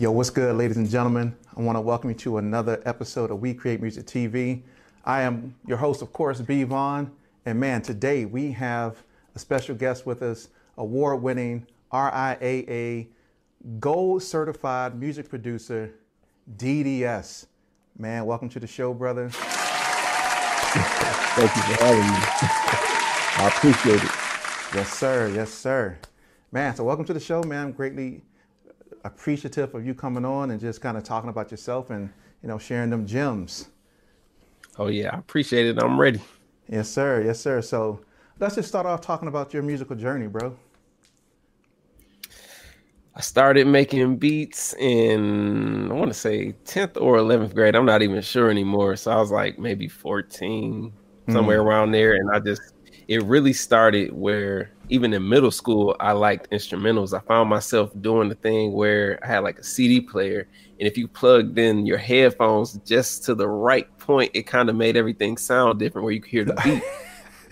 Yo, what's good, ladies and gentlemen? I want to welcome you to another episode of We Create Music TV. I am your host, of course, B. Vaughn. And man, today we have a special guest with us, award winning RIAA gold certified music producer, DDS. Man, welcome to the show, brother. Thank you for having me. I appreciate it. Yes, sir. Yes, sir. Man, so welcome to the show, man. I'm greatly appreciative of you coming on and just kind of talking about yourself and, you know, sharing them gems. Oh, yeah. I appreciate it. I'm ready. Yes, sir. Yes, sir. So let's just start off talking about your musical journey, bro. I started making beats in I want to say 10th or 11th grade. I'm not even sure anymore. So I was like maybe 14, somewhere mm. around there. And I just it really started where even in middle school, I liked instrumentals. I found myself doing the thing where I had like a CD player, and if you plugged in your headphones just to the right point, it kind of made everything sound different where you could hear the beat.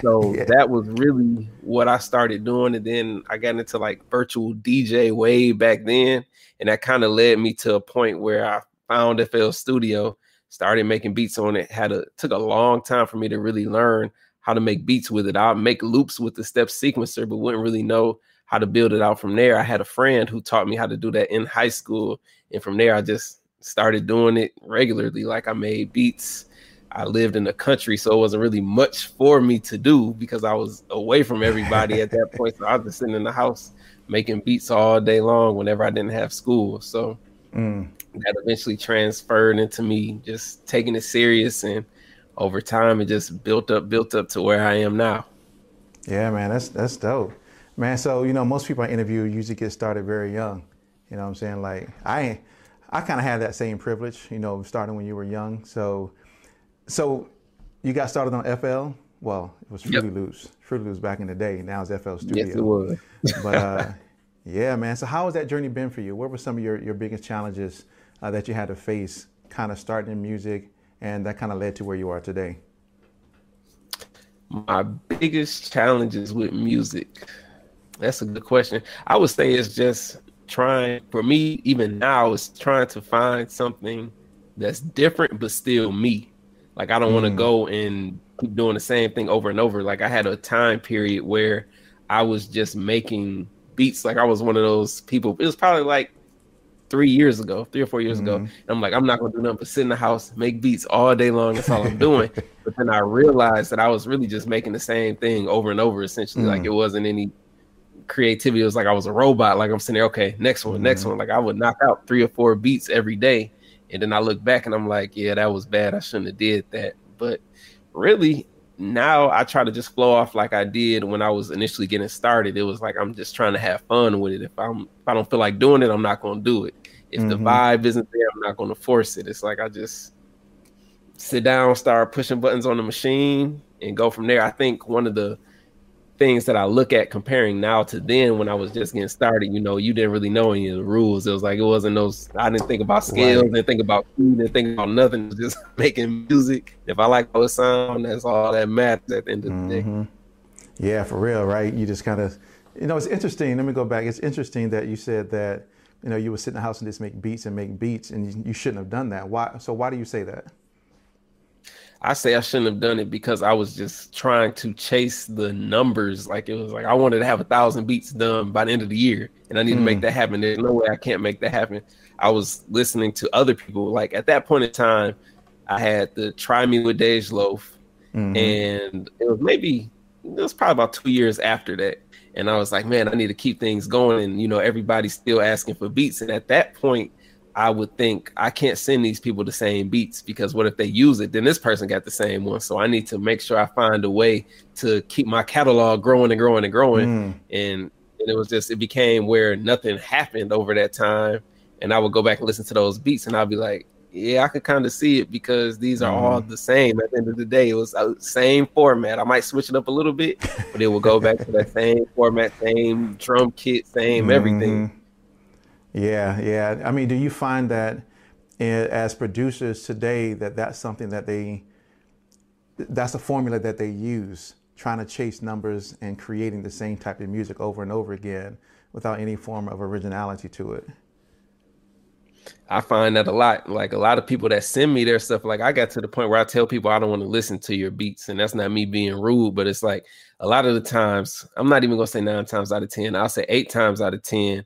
So yeah. that was really what I started doing. And then I got into like virtual DJ way back then. And that kind of led me to a point where I found FL Studio, started making beats on it. Had a took a long time for me to really learn how to make beats with it. I'll make loops with the step sequencer, but wouldn't really know how to build it out from there. I had a friend who taught me how to do that in high school. And from there, I just started doing it regularly. Like I made beats. I lived in the country, so it wasn't really much for me to do because I was away from everybody at that point. So I was just sitting in the house making beats all day long whenever I didn't have school. So mm. that eventually transferred into me just taking it serious and over time it just built up, built up to where I am now. Yeah, man, that's that's dope. Man, so you know, most people I interview usually get started very young. You know what I'm saying? Like I I kind of had that same privilege, you know, starting when you were young. So so you got started on FL? Well, it was Fruity yep. Loops. Fruity Loops back in the day. Now it's FL Studio. Yes, it was. but uh, yeah, man. So how has that journey been for you? What were some of your, your biggest challenges uh, that you had to face kind of starting in music and that kind of led to where you are today? My biggest challenges with music. That's a good question. I would say it's just trying for me even now is trying to find something that's different but still me. Like I don't mm. want to go and keep doing the same thing over and over. Like I had a time period where I was just making beats. Like I was one of those people. It was probably like three years ago, three or four years mm-hmm. ago. And I'm like, I'm not gonna do nothing but sit in the house, make beats all day long. That's all I'm doing. but then I realized that I was really just making the same thing over and over, essentially. Mm-hmm. Like it wasn't any creativity. It was like I was a robot. Like I'm sitting there, okay, next one, mm-hmm. next one. Like I would knock out three or four beats every day. And then I look back and I'm like, yeah, that was bad. I shouldn't have did that. But really, now I try to just flow off like I did when I was initially getting started. It was like I'm just trying to have fun with it. If I'm if I don't feel like doing it, I'm not gonna do it. If mm-hmm. the vibe isn't there, I'm not gonna force it. It's like I just sit down, start pushing buttons on the machine, and go from there. I think one of the things that I look at comparing now to then when I was just getting started, you know, you didn't really know any of the rules. It was like it wasn't those I didn't think about scales, right. didn't think about food, didn't think about nothing, just making music. If I like how it sound, that's all that matters at the end of the mm-hmm. day. Yeah, for real, right? You just kind of you know, it's interesting. Let me go back. It's interesting that you said that, you know, you would sit in the house and just make beats and make beats and you, you shouldn't have done that. Why so why do you say that? I say I shouldn't have done it because I was just trying to chase the numbers. Like it was like I wanted to have a thousand beats done by the end of the year, and I need mm. to make mm. that happen. There's no way I can't make that happen. I was listening to other people. Like at that point in time, I had the Try Me with Dej Loaf, mm-hmm. and it was maybe it was probably about two years after that. And I was like, man, I need to keep things going. And you know, everybody's still asking for beats. And at that point, I would think I can't send these people the same beats because what if they use it? Then this person got the same one. So I need to make sure I find a way to keep my catalog growing and growing and growing. Mm. And, and it was just, it became where nothing happened over that time. And I would go back and listen to those beats and I'd be like, yeah, I could kind of see it because these are mm. all the same. At the end of the day, it was the same format. I might switch it up a little bit, but it will go back to that same format, same drum kit, same mm. everything. Yeah, yeah. I mean, do you find that as producers today that that's something that they that's a formula that they use trying to chase numbers and creating the same type of music over and over again without any form of originality to it? I find that a lot. Like a lot of people that send me their stuff, like I got to the point where I tell people I don't want to listen to your beats, and that's not me being rude, but it's like a lot of the times, I'm not even gonna say nine times out of ten, I'll say eight times out of ten,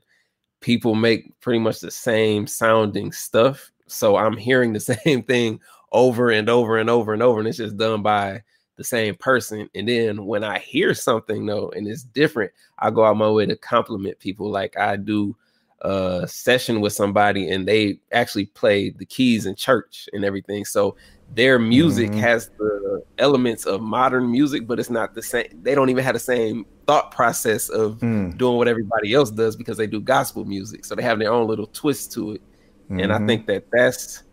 people make pretty much the same sounding stuff. So I'm hearing the same thing over and over and over and over, and it's just done by the same person. And then when I hear something though, and it's different, I go out my way to compliment people. Like I do a session with somebody, and they actually play the keys in church and everything. So their music mm-hmm. has the elements of modern music, but it's not the same. They don't even have the same thought process of mm. doing what everybody else does because they do gospel music. So they have their own little twist to it. Mm-hmm. And I mm-hmm. think that that's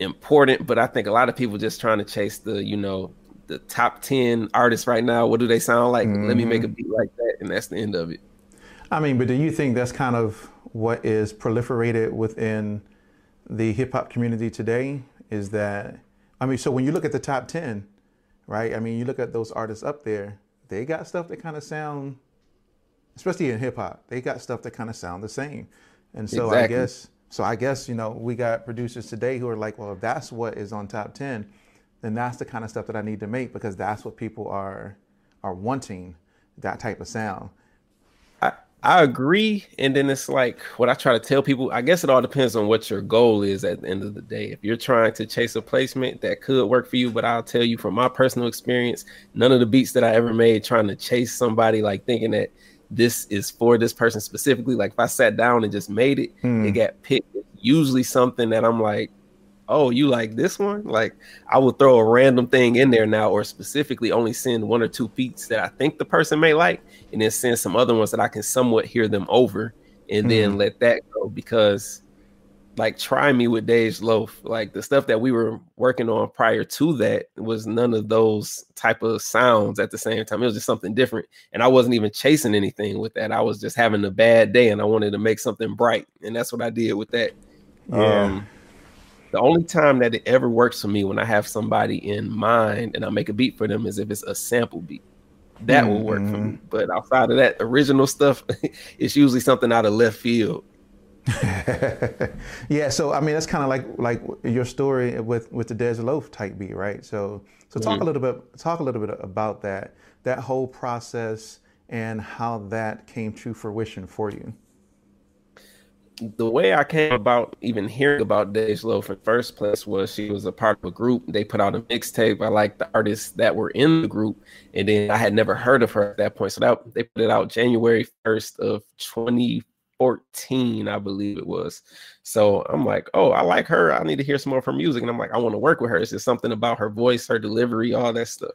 important, but I think a lot of people just trying to chase the, you know, the top 10 artists right now. What do they sound like? Mm-hmm. Let me make a mm-hmm. beat like that. And that's the end of it. I mean, but do you think that's kind of what is proliferated within the hip hop community today? Is that, I mean, so when you look at the top 10, right? I mean, you look at those artists up there, they got stuff that kind of sound, especially in hip hop, they got stuff that kind of sound the same. And so exactly. I guess, so I guess, you know, we got producers today who are like, well, if that's what is on top 10, then that's the kind of stuff that I need to make because that's what people are are wanting that type of sound. I, agree. And then it's like what I try to tell people, I guess it all depends on what your goal is at the end of the day. If you're trying to chase a placement that could work for you, but I'll tell you from my personal experience, none of the beats that I ever made trying to chase somebody like thinking that this is for this person specifically. Like if I sat down and just made it, hmm. it got picked. usually something that I'm like, oh, you like this one? Like I will throw a random thing in there now, or specifically only send one or two beats that I think the person may like, and then send some other ones that I can somewhat hear them over, and mm then mm-hmm. let that go because. Like try me with Dej Loaf. Like the stuff that we were working on prior to that was none of those type of sounds at the same time. It was just something different. And I wasn't even chasing anything with that. I was just having a bad day and I wanted to make something bright. And that's what I did with that. Yeah. Um, the only time that it ever works for me when I have somebody in mind and I make a beat for them is if it's a sample beat. That mm-hmm. will work for me. Mm-hmm. But outside of that, original stuff, it's usually something out of left field. yeah, so I mean that's kind of like like your story with with the Dej Loaf type beat, right? So so talk mm-hmm. a little bit talk a little bit about that that whole process and how that came to fruition for you the way I came about even hearing about Dej Loaf in first place was she was a part of a group. They put out a mixtape. I liked the artists that were in the group, and then I had never heard of her at that point. So that they put it out January first of 2014, I believe it was. So I'm like, oh, I like her. I need to hear some more of her music, and I'm like, I want to work with her. It's just something about her voice, her delivery, all that stuff.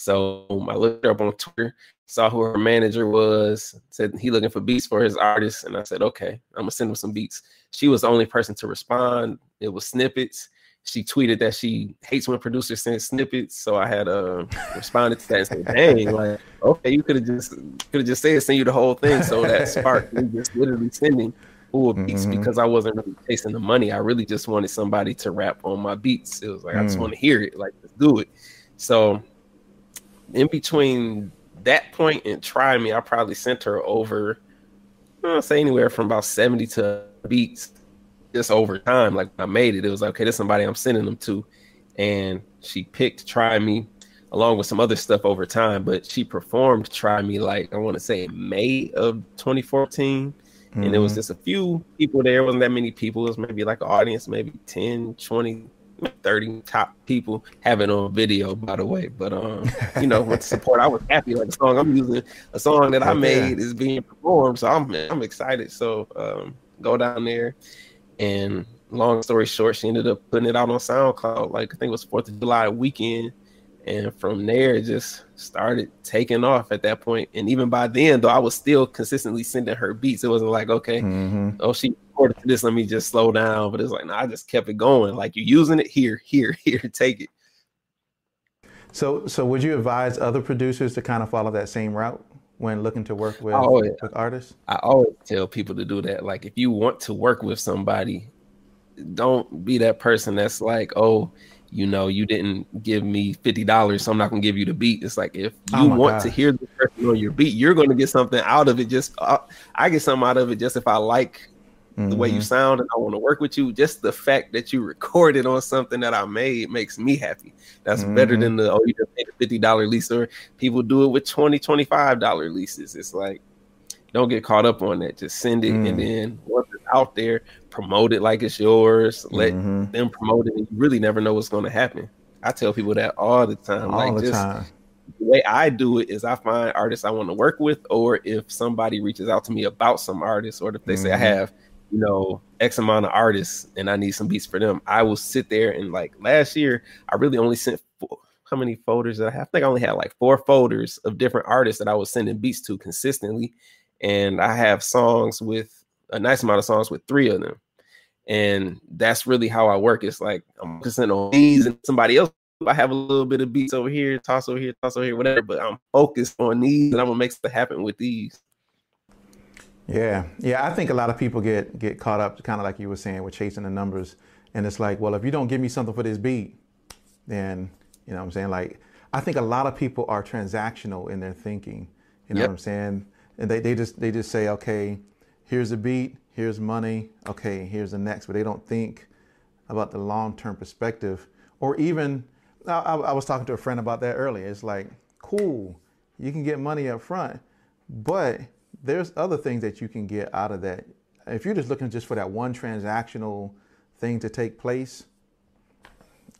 So I looked her up on Twitter saw who her manager was, said he looking for beats for his artist, and I said, okay, I'm gonna send him some beats. She was the only person to respond. It was snippets. She tweeted that she hates when producers send snippets, so I had uh responded to that and said, "Dang, like okay, you could have just could have just said send you the whole thing." So that sparked me just literally sending full beats mm-hmm. because I wasn't really chasing the money. I really just wanted somebody to rap on my beats. It was like mm. I just mm. want to hear it, like let's do it. So in between that point and try me, I probably sent her over, I'll say anywhere from about 70 to beats just over time. Like I made it, it was like, okay, this somebody I'm sending them to. And she picked Try Me along with some other stuff over time, but she performed Try Me like I want to say May of 2014. Mm-hmm. And it was mm-hmm. just a few people there, wasn't that many people. It was maybe like an audience, maybe 10, 20 30 top people have it on video, by the way. But um, you know, with support, I was happy. Like the song I'm using, a song that I made is being performed, so I'm I'm excited. So um, go down there, and long story short, she ended up putting it out on SoundCloud. Like I think it was Fourth of July weekend, and from there it just started taking off at that point. And even by then, though, I was still consistently sending her beats. It wasn't like okay, mm-hmm. oh she recorded this, let me just slow down. But it's like, no, I just kept it going. Like you're using it here, here, here, take it. So, so would you advise other producers to kind of follow that same route when looking to work with, oh, yeah. with artists? I always tell people to do that. Like, if you want to work with somebody, don't be that person that's like, oh, you know, you didn't give me fifty dollars, so I'm not gonna give you the beat. It's like if oh you oh want God. to hear the person on your beat, you're gonna get something out of it. Just uh, I get something out of it just if I like the way you mm-hmm. sound and I want to work with you. Just the fact that you recorded on something that I made makes me happy. That's mm-hmm. better than the oh you just paid a fifty dollar lease or people do it with 20 25 dollar leases. It's like don't get caught up on that. Just send it mm. and then once it's out there, promote it like it's yours. Let mm-hmm. them promote it. And you really never know what's going to happen. I tell people that all the time. All like the just, time. The way I do it is I find artists I want to work with, or if somebody reaches out to me about some artists, or if they mm-hmm. say I mm-hmm. have, you know, X amount of artists and I need some beats for them, I will sit there and like last year, I really only sent four, how many folders that I have? I think I only had like four folders of different artists that I was sending beats to consistently. And I have songs with a nice amount of songs with three of them. And that's really how I work. It's like I'm focusing on these and somebody else. I have a little bit of beats over here, toss over here, toss over here, whatever, but I'm focused on these and I'm gonna make something happen with these. Yeah, yeah. I think a lot of people get get caught up, kind of like you were saying, with chasing the numbers, and it's like, well, if you don't give me something for this beat, then you know what I'm saying. Like, I think a lot of people are transactional in their thinking. You know yep. what I'm saying? And they, they just they just say, okay, here's a beat, here's money, okay, here's the next, but they don't think about the long term perspective. Or even, I, I, was talking to a friend about that earlier. It's like, cool, you can get money up front, but there's other things that you can get out of that. If you're just looking just for that one transactional thing to take place,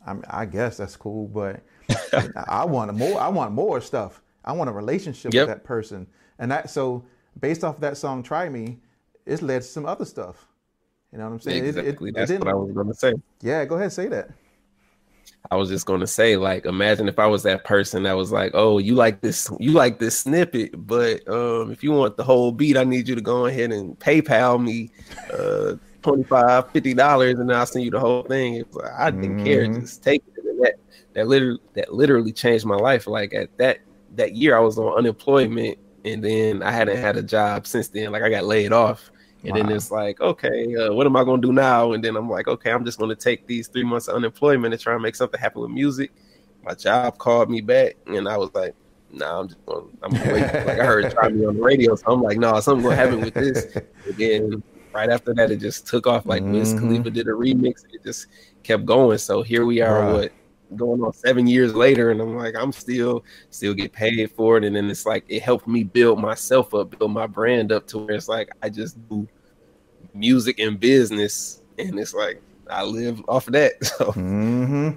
I, mean, I guess that's cool, but I want more. I want more stuff. I want a relationship yep. with that person, and that so based off of that song, "Try Me," it's led to some other stuff. You know what I'm saying? Exactly. It, it, That's it what I was going to say. Yeah, go ahead, say that. I was just going to say, like, imagine if I was that person that was like, "Oh, you like this, you like this snippet, but um, if you want the whole beat, I need you to go ahead and PayPal me uh, 25 50 dollars, and I'll send you the whole thing." Like, I didn't mm-hmm. care, just take it. And that that literally that literally changed my life. Like at that that year, I was on unemployment, and then I hadn't had a job since then. Like I got laid off and wow. then it's like, okay, uh, what am I gonna do now? And then I'm like, okay, I'm just gonna take these three months of unemployment and try and make something happen with music. My job called me back, and I was like, nah, I'm just gonna, I'm gonna wait. like I heard try me on the radio, so I'm like, no, nah, something gonna happen with this. And then right after that, it just took off. Like mm-hmm. Wiz Khalifa did a remix, it just kept going. So here we are, right. what going on seven years later, and I'm like, I'm still still get paid for it, and then it's like it helped me build myself up, build my brand up to where it's like I just do music and business, and it's like I live off of that. So, mm-hmm.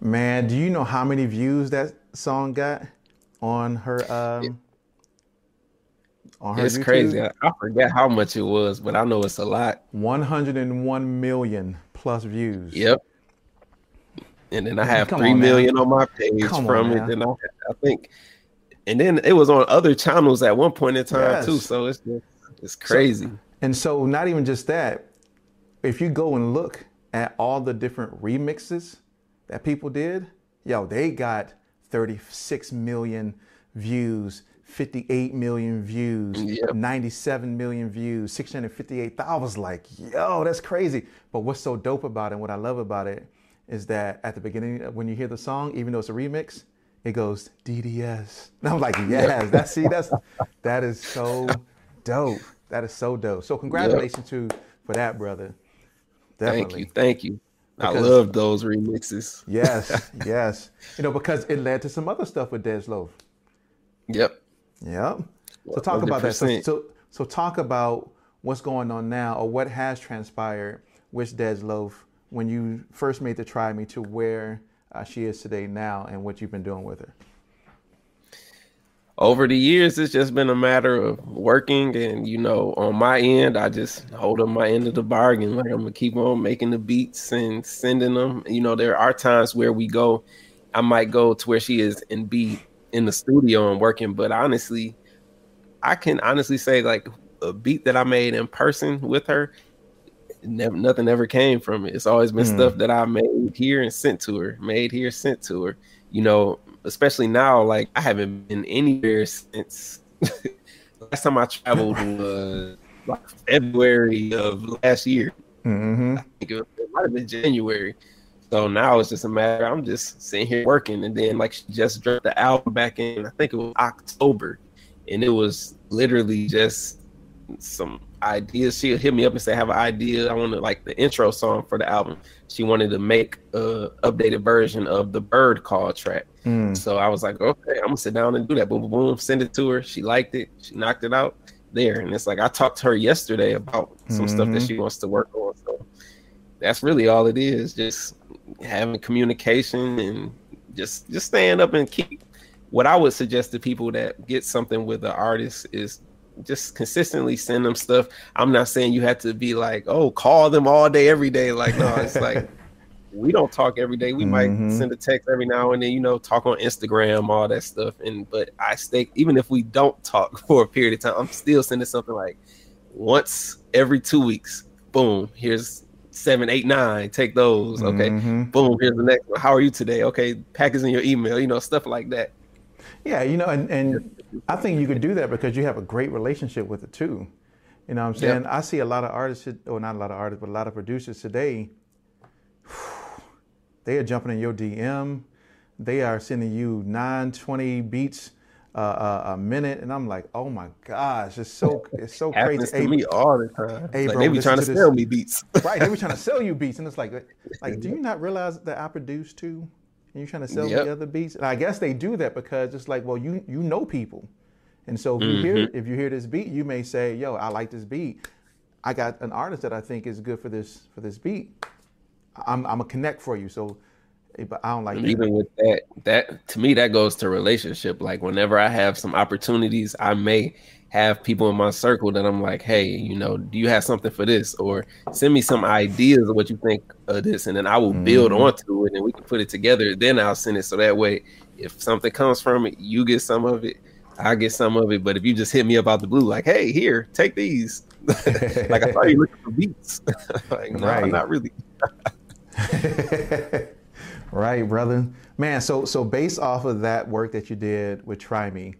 man, do you know how many views that song got on her? Um, on her it's YouTube? crazy. I, I forget how much it was, but I know it's a lot. 101 million plus views. Yep and then I have Come three on, million on my page Come from on, it. And I, I, think, and then it was on other channels at one point in time yes. too. So it's just, it's crazy. So, and so, not even just that. If you go and look at all the different remixes that people did, yo, they got 36 million views, 58 million views, yep. 97 million views, 658,000. I was like, yo, that's crazy. But what's so dope about it, what I love about it, is that at the beginning uh, when you hear the song, even though it's a remix, it goes DDS. And I'm like, yes, that's see, that's that is so dope. That is so dope. So congratulations yep. to for that, brother. Definitely. Thank you, thank you. Because, I love those remixes. yes, yes. You know, because it led to some other stuff with Dej Loaf. Yep. Yep. So talk 100%. about that. So, so, so talk about what's going on now or what has transpired with Dej Loaf when you first made the try me to where uh, she is today now and what you've been doing with her? Over the years, it's just been a matter of working, and you know, on my end, I just hold up my end of the bargain. Like I'm gonna keep on making the beats and sending them. You know, there are times where we go, I might go to where she is and be in the studio and working, but honestly, I can honestly say like a beat that I made in person with her never nothing ever came from it. It's always been mm. stuff that I made here and sent to her, made here, sent to her. You know, especially now, like I haven't been anywhere since last time I traveled was like February of last year. Mm-hmm. I think it, it might have been January. So now it's just a matter. I'm just sitting here working, and then like she just dropped the album back in I think it was October, and it was literally just some ideas. She'll hit me up and say, I have an idea. I want to like the intro song for the album. She wanted to make a updated version of the bird call track. Mm. So I was like, okay, I'm gonna sit down and do that. Boom, boom, boom. Send it to her. She liked it. She knocked it out there. And it's like I talked to her yesterday about some mm-hmm. stuff that mm-hmm. she wants to work on. So that's really all it is. Just having communication and just just staying up and keep what I would suggest to people that get something with an artist is just consistently send them stuff. I'm not saying you have to be like, oh, call them all day, every day. Like, no, it's like we don't talk every day. We mm-hmm. might send a text every now and then, you know, talk on Instagram, all that stuff. And but I stay even if we don't talk for a period of time, I'm still sending something like once every two weeks. Boom, here's seven, eight, nine. Take those. Okay. Mm-hmm. Boom, here's the next one. How are you today? Okay, package in your email, you know, stuff like that. Yeah, you know, and, and I think you could do that because you have a great relationship with it too. You know what I'm saying? Yep. I see a lot of artists, or not a lot of artists, but a lot of producers today, they are jumping in your DM. They are sending you 9, 20 beats uh, uh, a minute, and I'm like, oh my gosh, it's so it's so crazy. to hey, me all the time. Hey, like bro, they be trying to, to sell me beats. right, they be trying to sell you beats, and it's like, like, do you not realize that I produce too? And you're trying to sell yep. the other beats? And I guess they do that because it's like, well, you you know people, and so if mm-hmm. you hear mm-hmm. if you hear this beat, you may say, yo, I like this beat. I got an artist that I think is good for this for this beat. I'm I'm a connect for you. So eh, but I don't like that. even with that. That to me, that goes to relationship. Like whenever I have some opportunities, I may have people in my circle that I'm like, hey, you know, do you have something for this? Or send me some ideas of what you think of this, and then I will build mm-hmm. onto it, and we can put it together. Then I'll send it so that way, if something comes from it, you get some of it, I get some of it. But if you just hit me up out the blue, like, hey, here, take these. like I thought you were looking for beats. like, no, right. not really. right, brother. Man, so so based off of that work that you did with Try Me,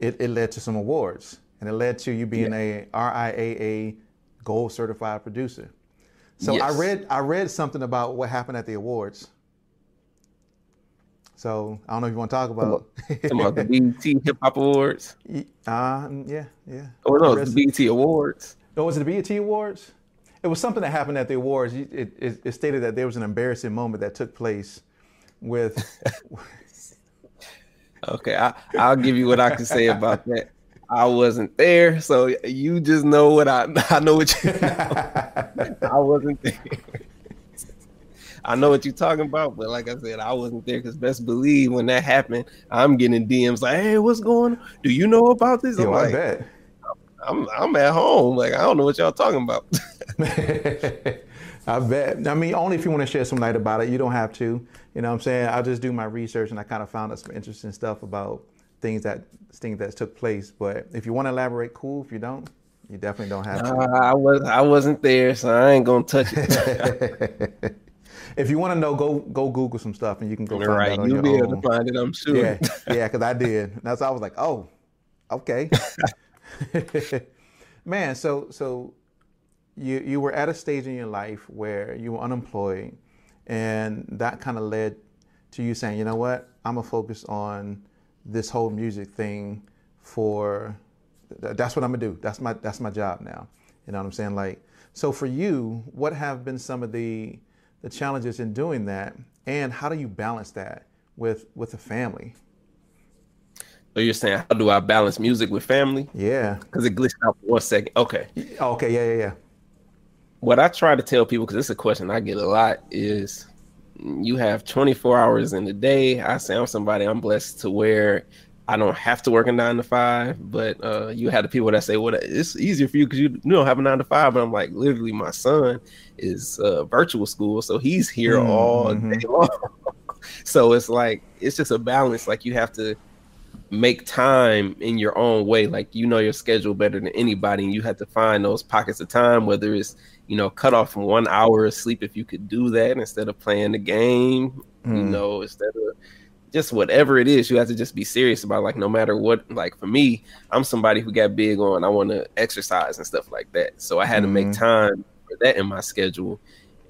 it, it led to some awards. And it led to you being yeah. a RIAA gold certified producer. So yes. I read I read something about what happened at the awards. So I don't know if you want to talk about, about the BET Hip Hop Awards. Uh, yeah, yeah. Oh no, the BET Awards. Oh, was it the BET Awards? it was something that happened at the awards. It, it, it stated that there was an embarrassing moment that took place with. okay, I, I'll give you what I can say about that. I wasn't there, so you just know what I I know what you know. I wasn't there. I know what you're talking about, but like I said, I wasn't there because best believe when that happened, I'm getting DMs like, "Hey, what's going on? Do you know about this?" Yo, I'm I bet. I'm I'm at home. Like I don't know what y'all talking about. I bet. I mean, only if you want to share some light about it. You don't have to. You know what I'm saying? I just do my research and I kind of found out some interesting stuff about things that things that took place. But if you want to elaborate, cool. If you don't, you definitely don't have to. Uh, I was I wasn't there, so I ain't gonna touch it. if you want to know, go go Google some stuff and you can go find right. You'll be able to find it, I'm sure. Yeah, yeah, because I did. That's why I was like, oh, okay. Man, so so you you were at a stage in your life where you were unemployed, and that kind of led to you saying, you know what, I'm gonna focus on this whole music thing for that's what I'm gonna do. That's my that's my job now. You know what I'm saying? Like, so for you, what have been some of the the challenges in doing that, and how do you balance that with with the family? So you're saying how do I balance music with family? Yeah, because it glitched out for one second. Okay. Oh, okay. Yeah. Yeah. Yeah what I try to tell people, because it's a question I get a lot, is you have 24 hours in the day. I say I'm somebody I'm blessed to where I don't have to work a nine to five, but uh, you have the people that say, "Well, it's easier for you because you, you don't have a nine to five. But I'm like, literally, my son is uh, virtual school, so he's here mm-hmm. all day long. so it's like it's just a balance. Like you have to make time in your own way. Like you know your schedule better than anybody, and you have to find those pockets of time, whether it's you know, cut off one hour of sleep if you could do that instead of playing the game, mm. you know, instead of just whatever it is, you have to just be serious about like no matter what like for me, I'm somebody who got big on I want to exercise and stuff like that. So I had mm. to make mm-hmm. time for that in my schedule.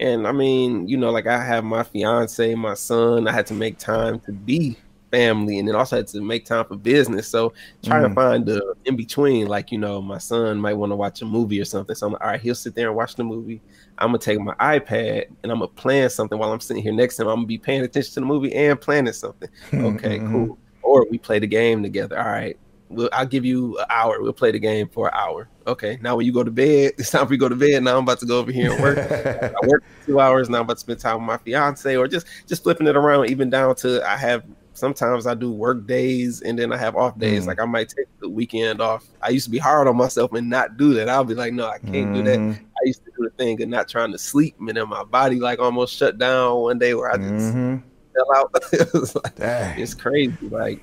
And I mean, you know, like I have my fiance, my son, I had to make time to be family, and then also had to make time for business. So trying mm. to find the in between, like you know, my son might want to watch a movie or something. So I'm like, all right, he'll sit there and watch the movie. I'm gonna take my iPad and I'm gonna plan something while I'm sitting here next to him. I'm gonna be paying attention to the movie and planning something. Okay, mm-hmm. cool. Or we play the game together. All right, we'll, I'll give you an hour. We'll play the game for an hour. Okay. Now when you go to bed, it's time for you to go to bed. Now I'm about to go over here and work. I work two hours. Now I'm about to spend time with my fiance, or just just flipping it around, even down to I have sometimes I do work days and then I have off days. Mm. Like I might take the weekend off. I used to be hard on myself and not do that. I'll be like, no, I can't mm. do that. Mm-hmm. I used to do the thing of not trying to sleep, and then my body like almost shut down one day where I just mm-hmm. fell out. it like, it's crazy. Like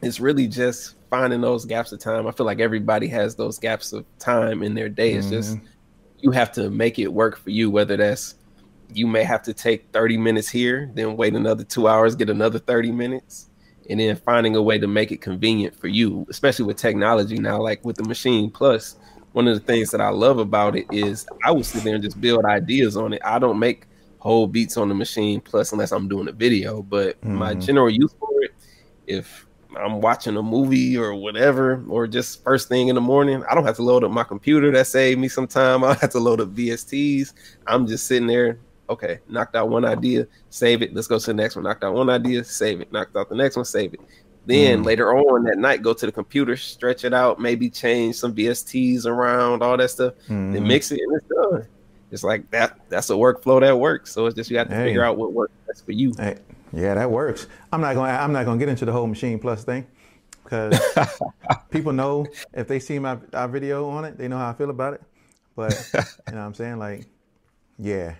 it's really just finding those gaps of time. I feel like everybody has those gaps of time in their day. It's mm-hmm. just you have to make it work for you, whether that's you may have to take 30 minutes here, then wait another two hours, get another 30 minutes, and then finding a way to make it convenient for you, especially with technology now, like with the Maschine Plus. One of the things that I love about it is I will sit there and just build ideas on it. I don't make whole beats on the Maschine Plus unless I'm doing a video, but mm-hmm. my general use for it, if I'm watching a movie or whatever, or just first thing in the morning, I don't have to load up my computer. That saved me some time. I have to load up VSTs. I'm just sitting there. Okay, knocked out one idea, save it. Let's go to the next one. Knocked out one idea, save it. Knocked out the next one, save it. Then mm. later on that night, go to the computer, stretch it out, maybe change some VSTs around, all that stuff, mm. then mix it, and it's done. It's like that. That's a workflow that works. So it's just you have to hey. figure out what works best for you. Hey. Yeah, that works. I'm not going. I'm not going to get into the whole Maschine Plus thing because people know if they see my, my video on it, they know how I feel about it. But you know what I'm saying? Like, yeah,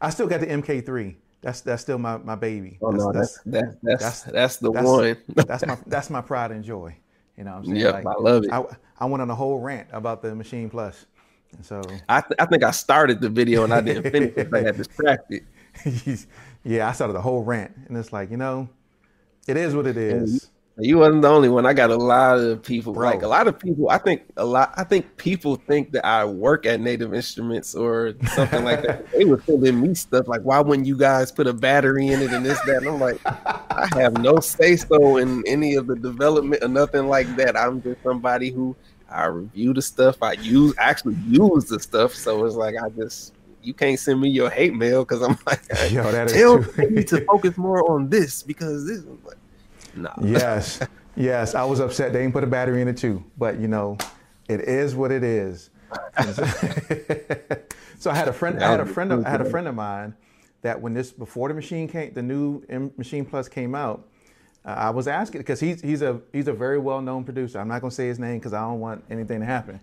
I still got the MK3. That's that's still my, my baby. Oh that's, no, that's that's that's, that's, that's the that's, one. that's my that's my pride and joy. You know what I'm saying? Yeah, like, I love it. I, I went on a whole rant about the Maschine Plus. And so I th- I think I started the video and I didn't finish it. I got distracted. yeah, I started the whole rant, and it's like you know, it is what it is. You wasn't the only one. I got a lot of people. Bro. Like a lot of people. I think a lot. I think people think that I work at Native Instruments or something like that. They were sending me stuff like, "Why wouldn't you guys put a battery in it and this that?" And I'm like, I have no say so in any of the development or nothing like that. I'm just somebody who I review the stuff. I use actually use the stuff. So it's like I just you can't send me your hate mail because I'm like, Yo, that tell me to focus more on this because this is like, Yes, yes. I was upset they didn't put a battery in it too, but you know, it is what it is. so I had a friend. I had a friend. Of, I had a friend of mine that when this before the Maschine came, the new M- Maschine Plus came out. Uh, I was asking because he's he's a he's a very well known producer. I'm not gonna say his name because I don't want anything to happen,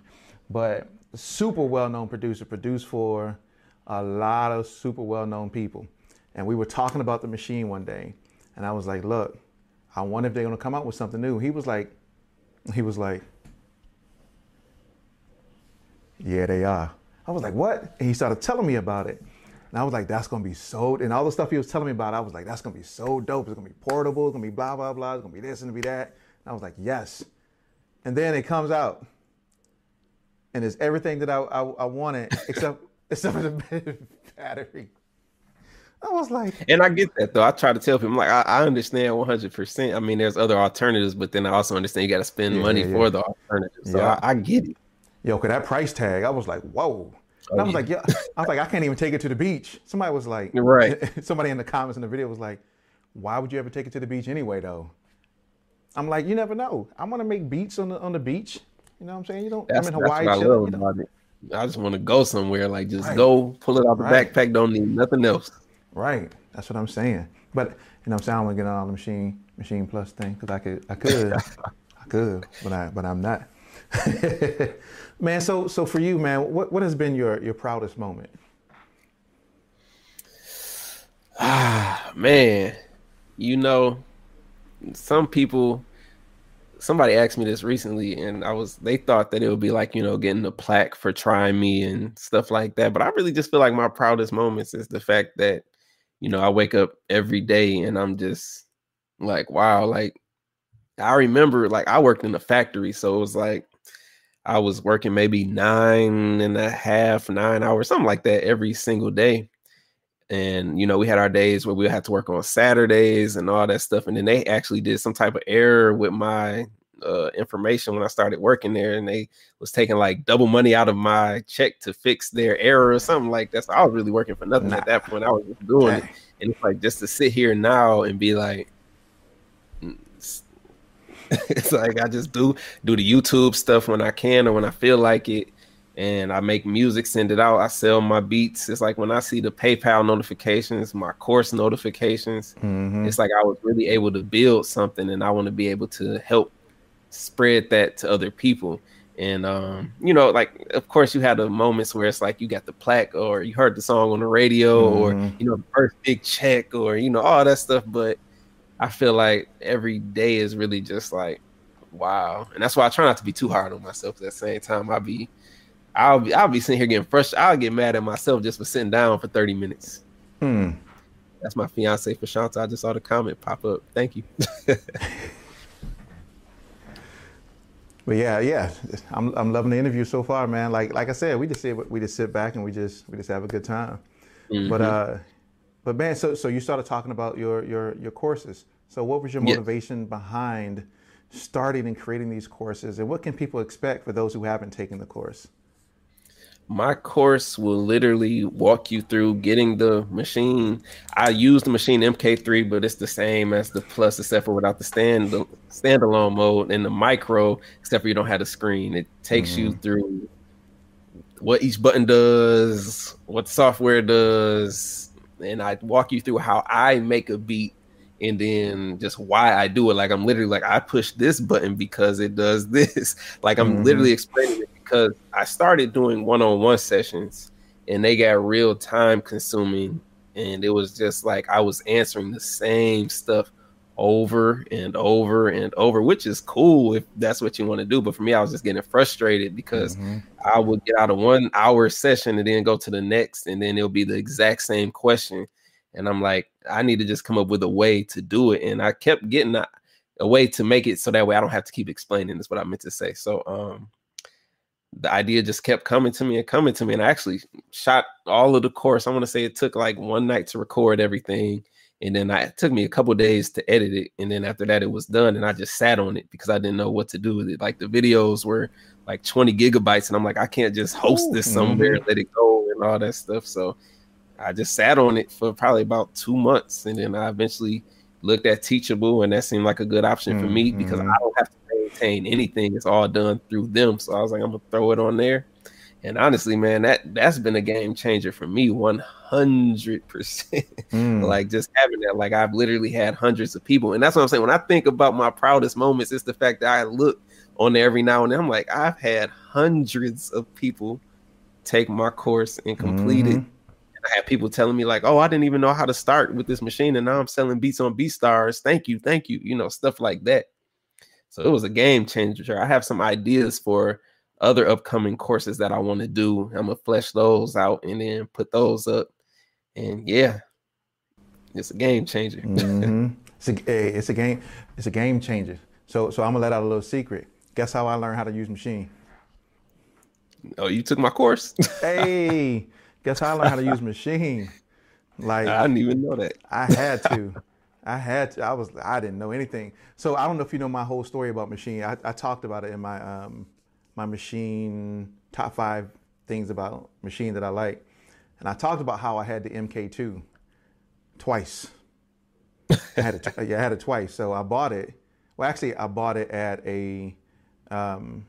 but super well known producer, produced for a lot of super well known people. And we were talking about the Maschine one day, and I was like, look, I wonder if they're gonna come out with something new. He was like, he was like, yeah, they are. I was like, what? And he started telling me about it. And I was like, that's gonna be so, and all the stuff he was telling me about, I was like, that's gonna be so dope. It's gonna be portable, it's gonna be blah, blah, blah, it's gonna be this and be that. And I was like, yes. And then it comes out, and it's everything that I, I, I wanted, except except for the battery. I was like, and I get that though. I try to tell people, I'm like, I, I understand 100. percent I mean, there's other alternatives, but then I also understand you got to spend yeah, money yeah, for the alternative. So yeah. I, I, get it. Yo, cause that price tag, I was like, whoa. Oh, I was like, yeah. I was like, I can't even take it to the beach. Somebody was like, right. Somebody in the comments in the video was like, why would you ever take it to the beach anyway, though? I'm like, you never know. I'm gonna make beats on the on the beach. You know what I'm saying? You don't. That's, I'm in Hawaii. That's what I love you know? about it. I just want to go somewhere, like just right. go pull it out the right. backpack. Don't need nothing else. Right. That's what I'm saying. But you know, I'm saying I want to get on the Maschine Maschine Plus thing because I could, I could, I could, but I, but I'm not. man, so so for you, man, what what has been your your proudest moment? Ah, man, you know, some people somebody asked me this recently and I was they thought that it would be like, you know, getting a plaque for trying me and stuff like that. But I really just feel like my proudest moments is the fact that, you know, I wake up every day and I'm just like, wow, like I remember like I worked in a factory, so it was like I was working maybe nine and a half, nine hours, something like that every single day. and you know we had our days where we had to work on Saturdays and all that stuff. And then they actually did some type of error with my uh, information when I started working there, and they was taking like double money out of my check to fix their error or something like that. So I was really working for nothing nah. at that point. I was just doing it, and it's like just to sit here now and be like, it's like I just do do the YouTube stuff when I can or when I feel like it, and I make music, send it out. I sell my beats. It's like when I see the PayPal notifications, my course notifications. Mm-hmm. It's like I was really able to build something, and I want to be able to help spread that to other people. And um, you know, like of course you had the moments where it's like you got the plaque or you heard the song on the radio mm-hmm. or you know the first big check or you know all that stuff. But I feel like every day is really just like wow, and that's why I try not to be too hard on myself. At the same time, I'll be, I'll be, I'll be sitting here getting frustrated. I'll get mad at myself just for sitting down for thirty minutes. Hmm. That's my fiance for Shanta. I just saw the comment pop up. Thank you. But yeah, yeah, I'm I'm loving the interview so far, man. Like like I said, we just sit we just sit back and we just we just have a good time. Mm-hmm. But uh, but man, so so you started talking about your your your courses. So what was your motivation yeah. behind starting and creating these courses, and what can people expect for those who haven't taken the course? My course will literally walk you through getting the Maschine. I use the Maschine MK3, but it's the same as the Plus, except for without the stand the standalone mode and the micro, except for you don't have the screen. It takes mm-hmm. you through what each button does, what software does, and I walk you through how I make a beat and then just why I do it. Like I'm literally like I push this button because it does this. Like I'm mm-hmm. literally explaining it because I started doing one-on-one sessions and they got real time consuming and it was just like I was answering the same stuff over and over and over, which is cool if that's what you want to do. But for me, I was just getting frustrated because mm-hmm. I would get out of one hour session and then go to the next, and then it'll be the exact same question. And I'm like, I need to just come up with a way to do it. And I kept getting a, a way to make it so that way I don't have to keep explaining. Is what I meant to say. So, um, the idea just kept coming to me and coming to me. And I actually shot all of the course. I want to say it took like one night to record everything. And then I, it took me a couple days to edit it. And then after that, it was done. And I just sat on it because I didn't know what to do with it. Like the videos were like 20 gigabytes. And I'm like, I can't just host this somewhere mm-hmm. let it go and all that stuff. So I just sat on it for probably about two months. And then I eventually looked at Teachable. And that seemed like a good option mm-hmm. for me because mm-hmm. I don't have to maintain anything. It's all done through them. So I was like, I'm gonna throw it on there. And honestly, man, that that's been a game changer for me, one hundred percent. Mm. Like just having that, like I've literally had hundreds of people, and that's what I'm saying. When I think about my proudest moments, it's the fact that I look on there every now and then. I'm like, I've had hundreds of people take my course and complete mm-hmm. it. And I had people telling me like, "Oh, I didn't even know how to start with this Maschine, and now I'm selling beats on BeatStars. Thank you, thank you." You know, stuff like that. So it was a game changer. I have some ideas for other upcoming courses that I want to do. I'm gonna flesh those out and then put those up. And yeah, it's a game changer. mm-hmm. it's, a, it's a game. It's a game changer. So so I'm gonna let out a little secret. Guess how I learned how to use Maschine? Oh, you took my course. hey, guess how I learned how to use Maschine? Like I didn't even know that. I had to. I had to. I was. I didn't know anything. So I don't know if you know my whole story about Maschine. I, I talked about it in my um, my Maschine top five things about Maschine that I like, and I talked about how I had the MK2 twice. I had it. yeah, I had it twice. So I bought it. Well, actually, I bought it at a um,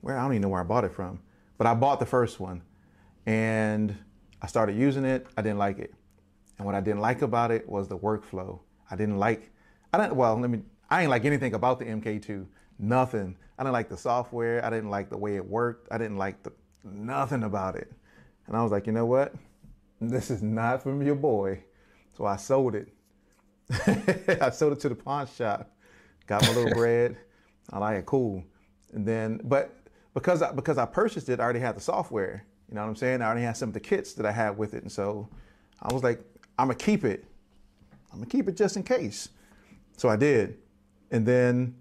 where I don't even know where I bought it from, but I bought the first one, and I started using it. I didn't like it. And what I didn't like about it was the workflow. I didn't like, I didn't, well, let me, I didn't like anything about the MK2. Nothing. I didn't like the software. I didn't like the way it worked. I didn't like the, nothing about it. And I was like, you know what? This is not from your boy. So I sold it. I sold it to the pawn shop. Got my little bread. I like it, cool. And then, but because I, because I purchased it, I already had the software. You know what I'm saying? I already had some of the kits that I had with it. And so I was like, I'm gonna keep it. I'm gonna keep it just in case. So I did. And then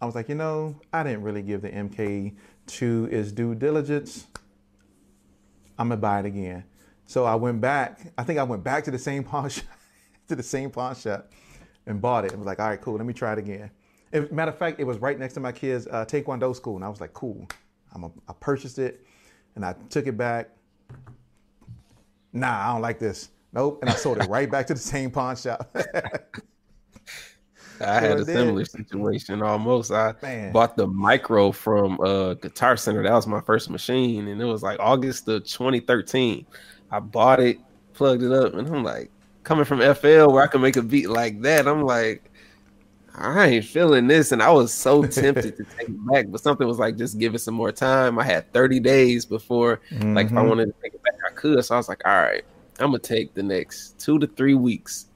I was like, you know, I didn't really give the MK2 its due diligence. I'm gonna buy it again. So I went back. I think I went back to the same pawn shop, to the same pawn shop, and bought it. And was like, all right, cool. Let me try it again. Matter of fact, it was right next to my kids' uh, taekwondo school, and I was like, cool. I'm a, I purchased it, and I took it back. Nah, I don't like this. Nope. And I sold it right back to the same pawn shop. I had a similar situation almost. I Man. bought the Mikro from uh, Guitar Center. That was my first Maschine, and it was like August of 2013. I bought it, plugged it up, and I'm like, coming from FL where I can make a beat like that, I'm like, I ain't feeling this. And I was so tempted to take it back, but something was like, just give it some more time. I had 30 days before, mm-hmm. like, if I mm-hmm. wanted to take it back, I could. So I was like, all right, I'm gonna take the next two to three weeks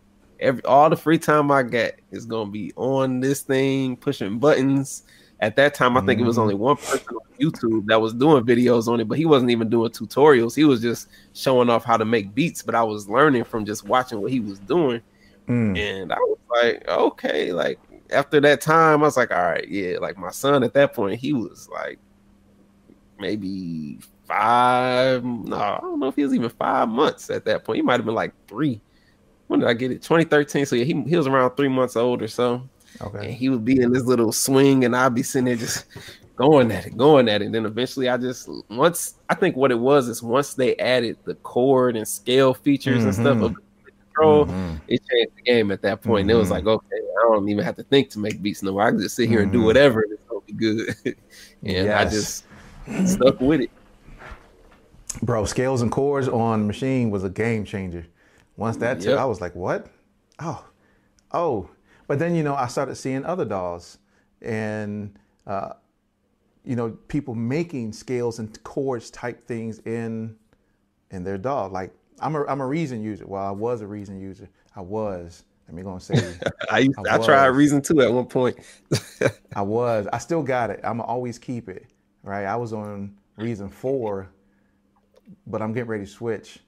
every all the free time I get is gonna be on this thing, pushing buttons. At that time, I think mm-hmm. it was only one person on YouTube that was doing videos on it, but he wasn't even doing tutorials. He was just showing off how to make beats. But I was learning from just watching what he was doing, mm. and I was like, okay, like after that time, I was like, all right, yeah. Like my son at that point, he was like maybe five. No, I don't know if he was even five months at that point. He might have been like three when did I get it? 2013. So yeah, he, he was around three months old or so. Okay. And he would be in this little swing, and I'd be sitting there just going at it, going at it. And then eventually, I just once I think what it was is once they added the chord and scale features mm-hmm. and stuff of control, mm-hmm. it changed the game at that point. Mm-hmm. it was like, okay, I don't even have to think to make beats no more. I can just sit here and do mm-hmm. whatever, and it's gonna be good. and yes. I just stuck with it. Bro, scales and chords on Maschine was a game changer. Once that took, I was like, what? Oh, oh. But then, you know, I started seeing other DAWs, and, uh, you know, people making scales and chords type things in in their DAW. Like I'm a I'm a Reason user. Well, I was a Reason user. I was. Let me go and say I used, I, I tried Reason too at one point. I was. I still got it. I'm always keep it. Right. I was on Reason four, but I'm getting ready to switch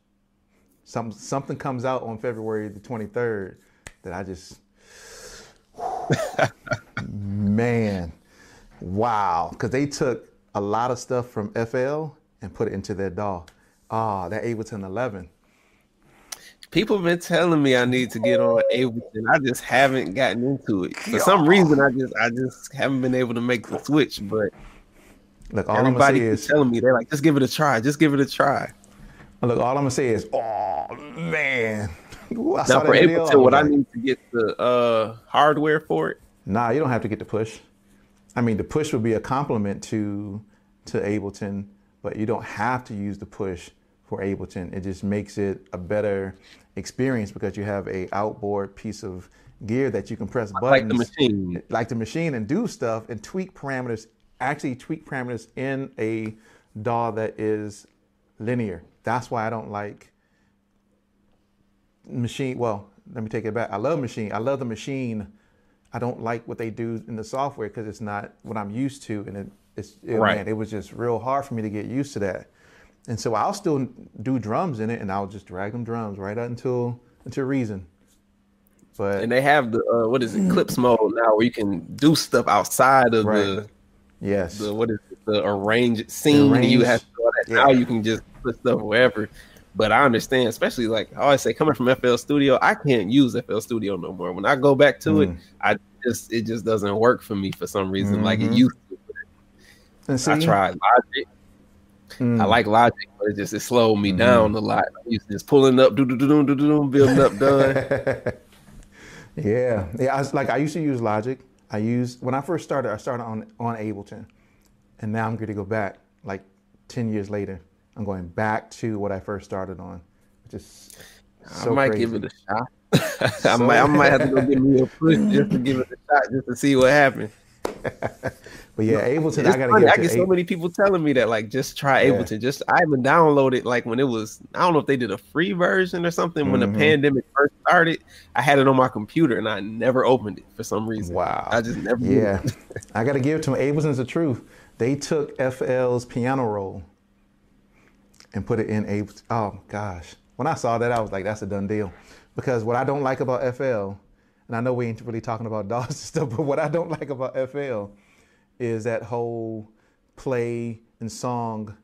some something comes out on February the 23rd that I just man, wow, because they took a lot of stuff from FL and put it into their DAW. Ah, that Ableton 11. People have been telling me I need to get on Ableton. I just haven't gotten into it. For some reason, I just I just haven't been able to make the switch. But Look, all everybody is telling me they're like, just give it a try. Just give it a try. Look, all I'm gonna say is, oh man. Ooh, now for Ableton, would I need to get the uh, hardware for it? Nah, you don't have to get the push. I mean, the push would be a compliment to to Ableton, but you don't have to use the push for Ableton. It just makes it a better experience because you have a outboard piece of gear that you can press buttons like the Maschine, like the Maschine, and do stuff and tweak parameters. Actually, tweak parameters in a DAW that is linear. That's why I don't like Maschine. Well, let me take it back. I love Maschine. I love the Maschine. I don't like what they do in the software because it's not what I'm used to, and it, it's it, right. man, it was just real hard for me to get used to that. And so I'll still do drums in it, and I'll just drag them drums right up until until reason. But and they have the uh, what is it clips mode now where you can do stuff outside of right. the yes the what is it, the arrange scene. Arrange, you have to do that. Yeah. Now you can just put stuff wherever. But I understand, especially like I always say, coming from FL Studio, I can't use FL Studio no more. When I go back to mm. it, I just it just doesn't work for me for some reason, mm-hmm. like it mm-hmm. used to. I tried Logic. Mm. I like Logic, but it just it slowed me mm-hmm. down a lot. I used to just pulling up, do do do do do do, building up, done. yeah, yeah. I was, like I used to use Logic. I used when I first started. I started on on Ableton, and now I'm going to go back like ten years later. I'm going back to what I first started on, which is so I might crazy. give it a shot. so, I might I might have to go give me a push just to give it a shot just to see what happens. but yeah, Ableton, I gotta funny. I get so many people telling me that like just try yeah. Ableton. Just I even downloaded like when it was I don't know if they did a free version or something when mm-hmm. the pandemic first started. I had it on my computer and I never opened it for some reason. Wow. I just never Yeah. I gotta give it to them. Ableton's the truth. They took FL's piano roll and put it in a. Oh gosh, when I saw that, I was like, that's a done deal. Because what I don't like about FL, and I know we ain't really talking about DAWs and stuff, but what I don't like about FL is that whole play and song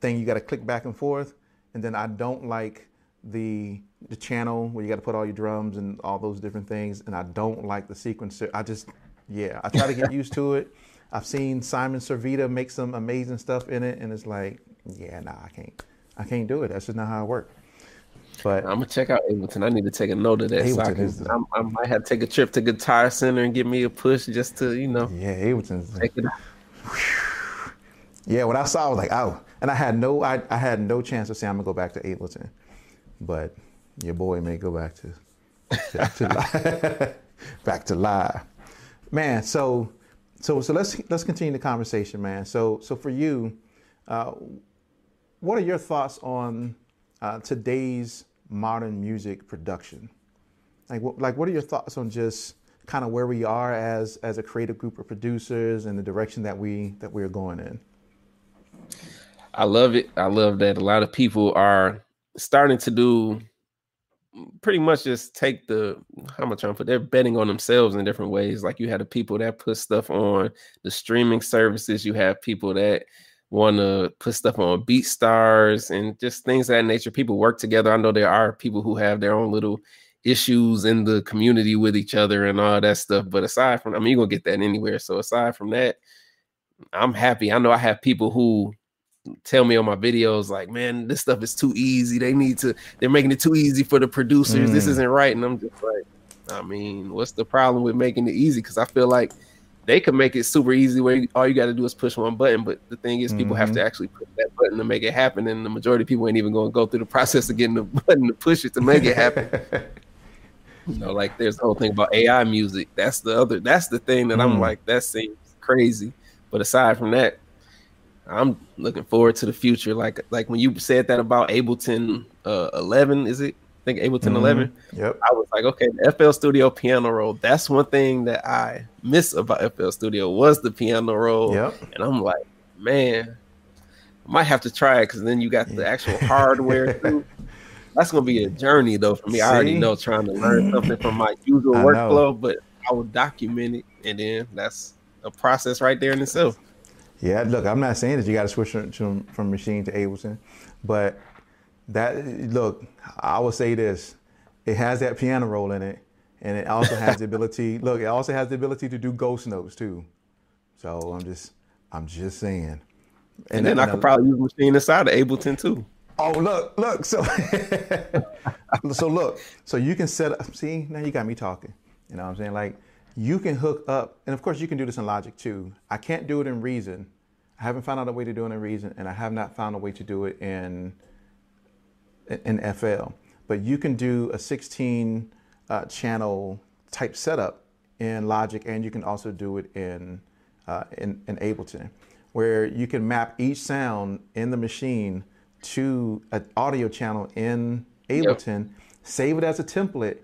thing you got to click back and forth. and then I don't like the the channel where you got to put all your drums and all those different things, and I don't like the sequencer. I just yeah, I try to get used to it. I've seen Simon Servida make some amazing stuff in it, and it's like, yeah, nah, I can't, I can't do it. That's just not how it works. But I'm gonna check out Ableton. I need to take a note of that. so I, can, I, might have to take a trip to Guitar Center and give me a push just to, you know. Yeah, Ableton's. Take it out. Yeah, when I saw, I was like, oh, and I had no, I, I had no chance to say I'm gonna go back to Ableton, but your boy may go back to, back to live, back to live, man. So, so, so let's let's continue the conversation, man. So, so for you, uh, what are your thoughts on uh, today's modern music production? Like, what, like, what are your thoughts on just kind of where we are as as a creative group of producers and the direction that we that we're going in? I love it. I love that a lot of people are starting to do pretty much just take the how much I'm put they're betting on themselves in different ways. Like you had the people that put stuff on the streaming services, you have people that want to put stuff on BeatStars and just things of that nature. People work together. I know there are people who have their own little issues in the community with each other and all that stuff. But aside from, I mean, you're gonna get that anywhere. So aside from that, I'm happy. I know I have people who tell me on my videos like, man, this stuff is too easy. They need to, they're making it too easy for the producers. Mm. This isn't right. And I'm just like, I mean, what's the problem with making it easy? Because I feel like they could make it super easy where all you got to do is push one button. But the thing is, people mm-hmm. have to mm-hmm. actually push that button to make it happen. And the majority of people ain't even going to go through the process of getting the button to push it to make it happen. you know, like there's the whole thing about AI music. That's the other, that's the thing that mm. I'm like, that seems crazy. But aside from that, I'm looking forward to the future. Like like when you said that about Ableton uh, 11, is it? I think Ableton mm-hmm. 11. Yep. I was like, okay, the FL Studio piano roll. That's one thing that I miss about FL Studio was the piano roll. Yep. And I'm like, man, I might have to try it because then you got the actual hardware too. That's gonna be a journey though for me. See? I already know trying to learn something from my usual I workflow, know. but I will document it, and then that's a process right there in itself. Yeah, look, I'm not saying that you got to switch from, from Maschine to Ableton, but that look, I will say this: it has that piano roll in it, and it also has the ability. Look, it also has the ability to do ghost notes too. So I'm just, I'm just saying. And, and then I could probably use Maschine inside of Ableton too. Oh look, look. So, so look. So you can set up. See, now you got me talking. You know what I'm saying? Like you can hook up, and of course you can do this in Logic too. I can't do it in Reason. I haven't found out a way to do it in Reason, and I have not found a way to do it in in FL. But you can do a 16 uh, channel type setup in Logic, and you can also do it in, uh, in in Ableton, where you can map each sound in the Maschine to an audio channel in Ableton, yep. save it as a template,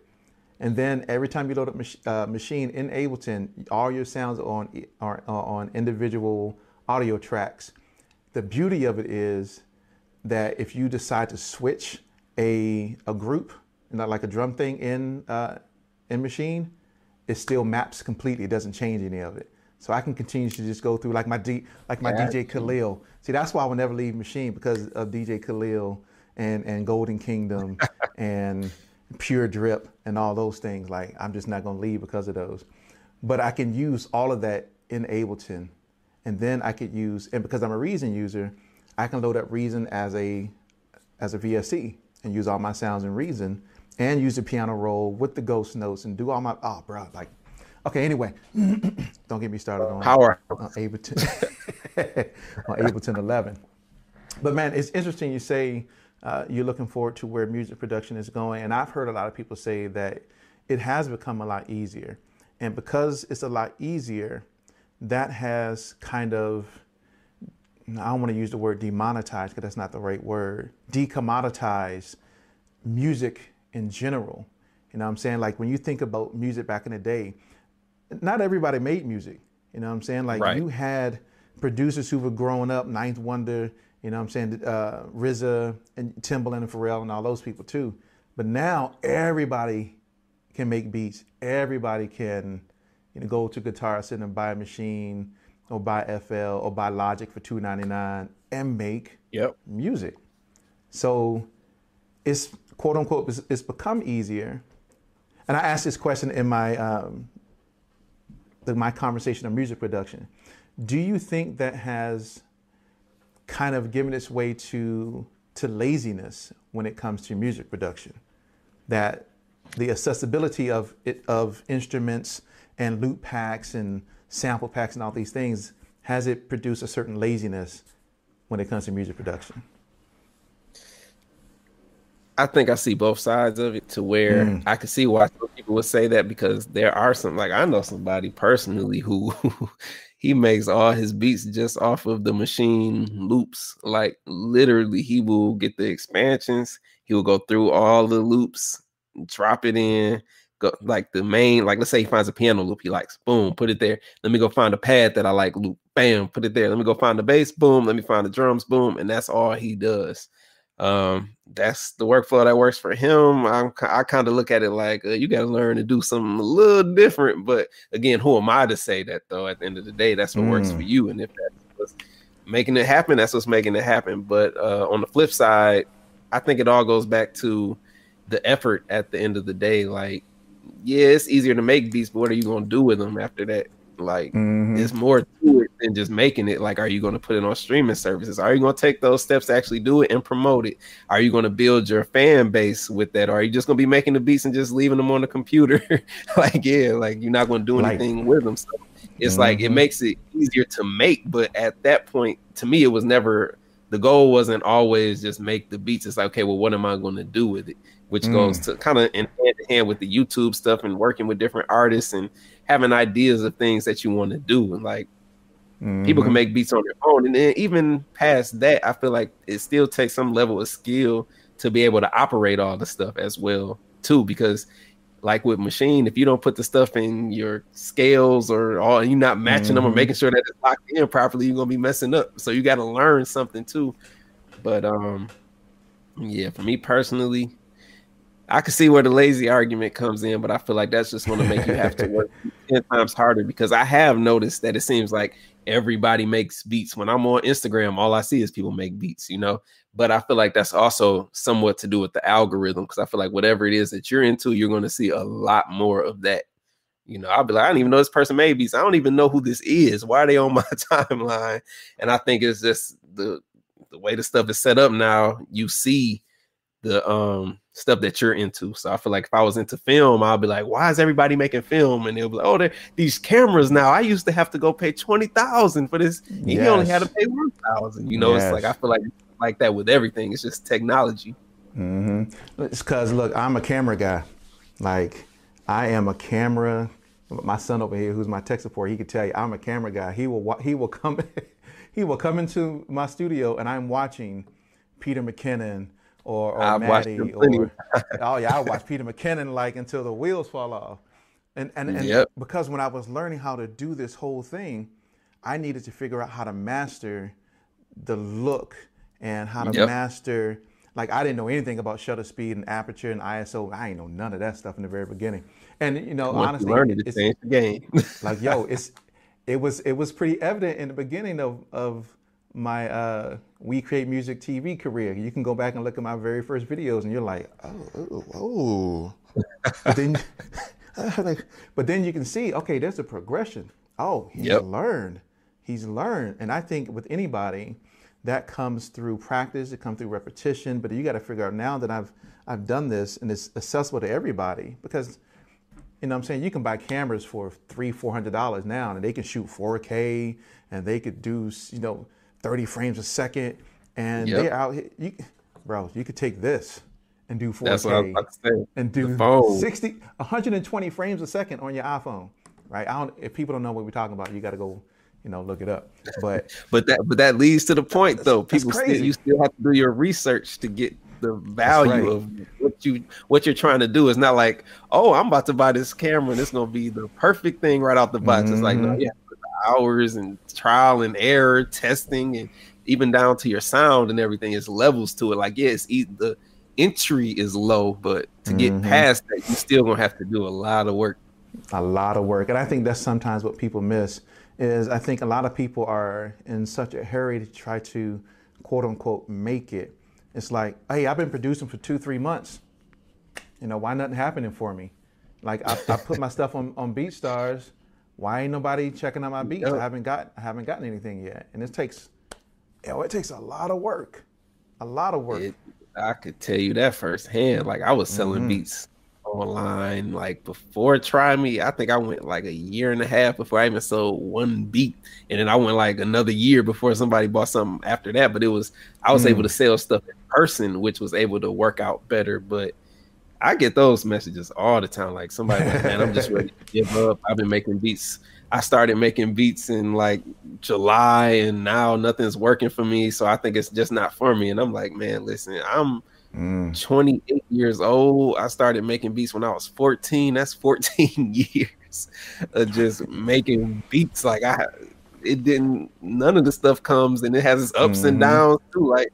and then every time you load up mach- uh, Maschine in Ableton, all your sounds are on are, on individual audio tracks. The beauty of it is that if you decide to switch a a group, not like a drum thing in uh, in Maschine, it still maps completely. It doesn't change any of it. So I can continue to just go through like my D, like my yeah. DJ Khalil. See, that's why I will never leave Maschine because of DJ Khalil and and Golden Kingdom and pure drip and all those things. Like I'm just not gonna leave because of those. But I can use all of that in Ableton. And then I could use, and because I'm a Reason user, I can load up Reason as a as a VST and use all my sounds in Reason and use the piano roll with the ghost notes and do all my oh bro like okay anyway don't get me started on power on Ableton on Ableton 11 but man it's interesting you say uh, you're looking forward to where music production is going. And I've heard a lot of people say that it has become a lot easier. And because it's a lot easier, that has kind of, I don't want to use the word demonetize because that's not the right word, decommoditize music in general. You know what I'm saying? Like when you think about music back in the day, not everybody made music. You know what I'm saying? Like right. you had producers who were growing up, Ninth Wonder, you know what I'm saying? Uh, RZA and Timbaland and Pharrell and all those people too. But now everybody can make beats. Everybody can, you know, go to Guitar Center and buy a Maschine or buy FL or buy Logic for $2.99 and make yep. music. So it's quote unquote it's, it's become easier. And I asked this question in my um, the, my conversation on music production. Do you think that has kind of given its way to to laziness when it comes to music production? That the accessibility of it, of instruments and loop packs and sample packs and all these things has it produced a certain laziness when it comes to music production? I think I see both sides of it to where mm. I can see why some people would say that because there are some like I know somebody personally who he makes all his beats just off of the Maschine loops. Like literally, he will get the expansions, he will go through all the loops, drop it in, go like the main, like let's say he finds a piano loop he likes, boom, put it there. Let me go find a pad that I like, loop, bam, put it there. Let me go find the bass, boom, let me find the drums, boom, and that's all he does um that's the workflow that works for him I'm, i kind of look at it like uh, you got to learn to do something a little different but again who am i to say that though at the end of the day that's what mm. works for mm. you and if that's what's making it happen that's what's making it happen but uh, on the flip side i think it all goes back to the effort at the end of the day like yeah it's easier to make beats but what are you going to do with them after that like mm-hmm. it's more to it than just making it. Like, are you going to put it on streaming services? Are you going to take those steps to actually do it and promote it? Are you going to build your fan base with that? Or are you just going to be making the beats and just leaving them on the computer? like, yeah, like you're not going to do anything like, with them. So it's mm-hmm. like it mm-hmm. makes it easier to make, but at that point, to me, it was never the goal wasn't always just make the beats. It's like, okay, well, what am I going to do with it? Which mm. goes to kind of in hand to hand with the YouTube stuff and working with different artists and having ideas of things that you want to do and like mm-hmm. people can mm-hmm. make beats on their own and then even past that i feel like it still takes some level of skill to be able to operate all the stuff as well too because like with Maschine if you don't put the stuff in your scales or all you're not matching mm-hmm. them or mm-hmm. making sure that it's locked in properly you're gonna be messing up so you got to learn something too but um yeah for me personally I can see where the lazy argument comes in, but I feel like that's just to make you have to work 10 times harder because I have noticed that it seems like everybody makes beats. When I'm on Instagram, all I see is people make beats, you know? But I feel like that's also somewhat to do with the algorithm because I feel like whatever it is that you're into, you're going to see a lot more of that. You know, I'll be like, I don't even know this person Maybe beats. I don't even know who this is. Why are they on my timeline? And I think it's just the the way the stuff is set up now. You see the um stuff that you're into. So I feel like if I was into film, I'll be like, why is everybody making film? And they'll be like, oh, these cameras now. I used to have to go pay twenty thousand for this. And yes. only had to pay one thousand. You know, yes. it's like I feel like like that with everything. It's just technology. Mm-hmm. It's because look, I'm a camera guy. Like I am a camera. My son over here, who's my tech support, he could tell you I'm a camera guy. He will he will come he will come into my studio and I'm watching Peter McKinnon or, or I Maddie or oh yeah, I watched Peter McKinnon like until the wheels fall off. And and, and yep. because when I was learning how to do this whole thing, I needed to figure out how to master the look and how to yep. master like I didn't know anything about shutter speed and aperture and ISO. I ain't know none of that stuff in the very beginning. And you know, Once honestly, you it's, the game. like yo, it's it was it was pretty evident in the beginning of of my uh, We Create Music TV career. You can go back and look at my very first videos, and you're like, oh, oh, oh. but then, but then you can see, okay, there's a progression. Oh, he's yep. learned. He's learned, and I think with anybody, that comes through practice. It comes through repetition. But you got to figure out now that I've I've done this and it's accessible to everybody because you know what I'm saying you can buy cameras for three four hundred dollars now and they can shoot 4K and they could do you know 30 frames a second, and yep. they're out here. You, bro, you could take this and do 4K and do 60, 120 frames a second on your iPhone, right? I don't. If people don't know what we're talking about, you got to go, you know, look it up. But but that but that leads to the point though. People still you still have to do your research to get the value right. of what you what you're trying to do. It's not like, oh, I'm about to buy this camera and it's gonna be the perfect thing right off the box. Mm-hmm. It's like, no, mm-hmm. yeah, hours and trial and error testing and even down to your sound and everything is levels to it like yes yeah, the entry is low but to get mm-hmm. past that you still gonna have to do a lot of work a lot of work and i think that's sometimes what people miss is i think a lot of people are in such a hurry to try to quote unquote make it it's like, hey, I've been producing for two, three months. You know, why nothing happening for me? Like I, I put my stuff on, on BeatStars. Why ain't nobody checking out my beats? I haven't got I haven't gotten anything yet. And it takes you know, it takes a lot of work. A lot of work. It, I could tell you that firsthand. Like I was selling mm-hmm. beats online like before try me i think i went like a year and a half before i even sold one beat. And then i went like another year before somebody bought something after that. But it was i was mm. able to sell stuff in person which was able to work out better. But i get those messages all the time. Like somebody like man i'm just ready to give up. I've been making beats. I started making beats in like july and now nothing's working for me. So i think it's just not for me. And i'm like man listen i'm Mm. 28 years old. I started making beats when I was 14. That's 14 years of just making beats. Like I it didn't none of the stuff comes and it has its ups mm-hmm. and downs too. Like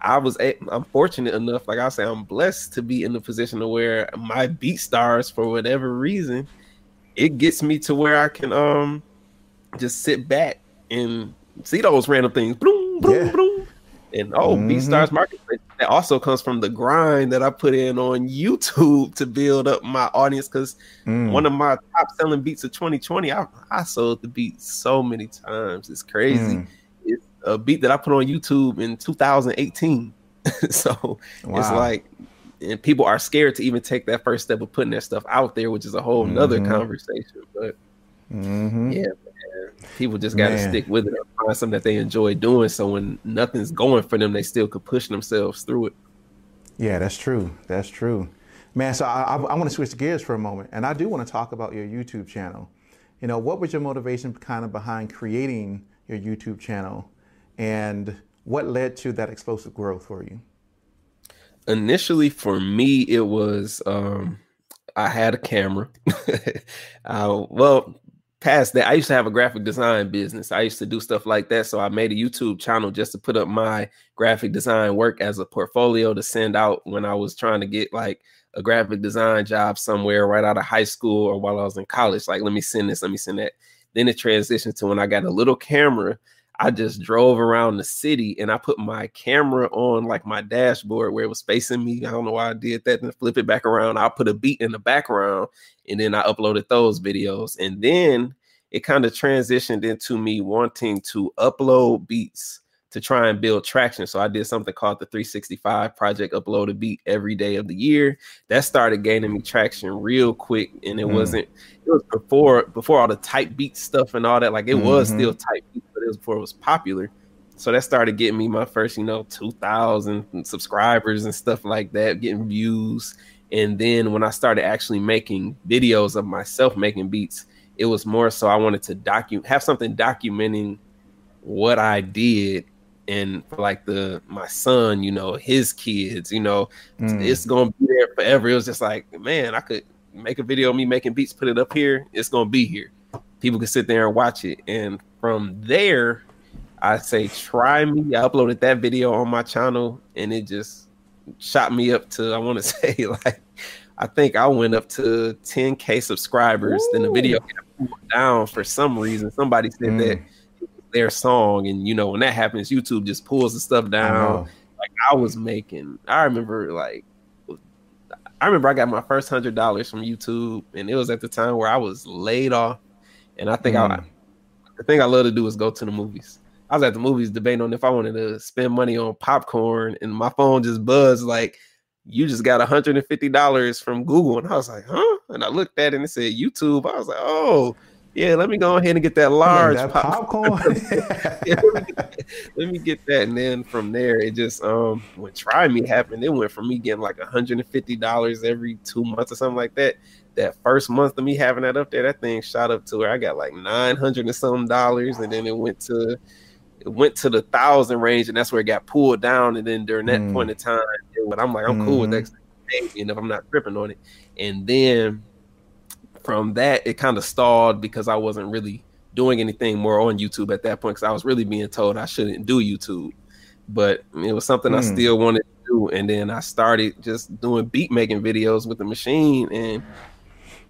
I was I'm fortunate enough, like I say, I'm blessed to be in the position of where my BeatStars for whatever reason, it gets me to where I can um just sit back and see those random things. Boom, boom, yeah. boom and oh, mm-hmm. BeatStars Marketplace. That also comes from the grind that I put in on YouTube to build up my audience. Because mm. one of my top selling beats of 2020, I, I sold the beat so many times. It's crazy. Mm. It's a beat that I put on YouTube in 2018. so wow. it's like, and people are scared to even take that first step of putting that stuff out there, which is a whole nother mm-hmm. conversation. But mm-hmm. yeah, People just got to stick with it or find something that they enjoy doing. So when nothing's going for them, they still could push themselves through it. Yeah, that's true. That's true. Man, so I, I, I want to switch gears for a moment. And I do want to talk about your YouTube channel. You know, what was your motivation kind of behind creating your YouTube channel? And what led to that explosive growth for you? Initially, for me, it was um, I had a camera. uh, well, past that, I used to have a graphic design business. I used to do stuff like that. So I made a YouTube channel just to put up my graphic design work as a portfolio to send out when I was trying to get like a graphic design job somewhere right out of high school or while I was in college. Like, let me send this, let me send that. Then it transitioned to when I got a little camera. I just drove around the city and I put my camera on like my dashboard where it was facing me. I don't know why I did that. And flip it back around. I'll put a beat in the background and then I uploaded those videos. And then it kind of transitioned into me wanting to upload beats to try and build traction. So I did something called the 365 project, upload a beat every day of the year. That started gaining me traction real quick. And it mm. wasn't, it was before before all the type beat stuff and all that. Like it mm-hmm. was still type beat, it was before it was popular. So that started getting me my first, you know, 2,000 subscribers and stuff like that, getting views. And then when I started actually making videos of myself making beats, it was more so I wanted to document, have something documenting what I did. And for like the my son, you know, his kids, you know, mm. it's gonna be there forever. It was just like, man, I could make a video of me making beats, put it up here. It's gonna be here. People can sit there and watch it. And from there, I say try me. I uploaded that video on my channel, and it just shot me up to I want to say like I think I went up to 10k subscribers. Ooh. Then the video down for some reason. Somebody said mm. that their song, and you know when that happens, YouTube just pulls the stuff down. I like I was making, I remember like I remember I got my first hundred dollars from YouTube, and it was at the time where I was laid off, and I think mm. I the thing I love to do is go to the movies. I was at the movies debating on if I wanted to spend money on popcorn, and my phone just buzzed like, "You just got hundred and fifty dollars from Google," and I was like, "Huh?" And I looked at it and it said YouTube. I was like, "Oh." Yeah, let me go ahead and get that large that pop- popcorn. yeah, let, me get, let, me get, that, and then from there, it just um when Try Me happened, it went from me getting like hundred and fifty dollars every two months or something like that. That first month of me having that up there, that thing shot up to where I got like nine hundred and some dollars, and then it went to it went to the thousand range, and that's where it got pulled down. And then during that mm. point in time, but I'm like, I'm mm. cool with that, mm-hmm. and if I'm not tripping on it, and then from that, it kind of stalled because I wasn't really doing anything more on YouTube at that point because I was really being told I shouldn't do YouTube, but it was something mm. I still wanted to do. And then I started just doing beat making videos with the Maschine, and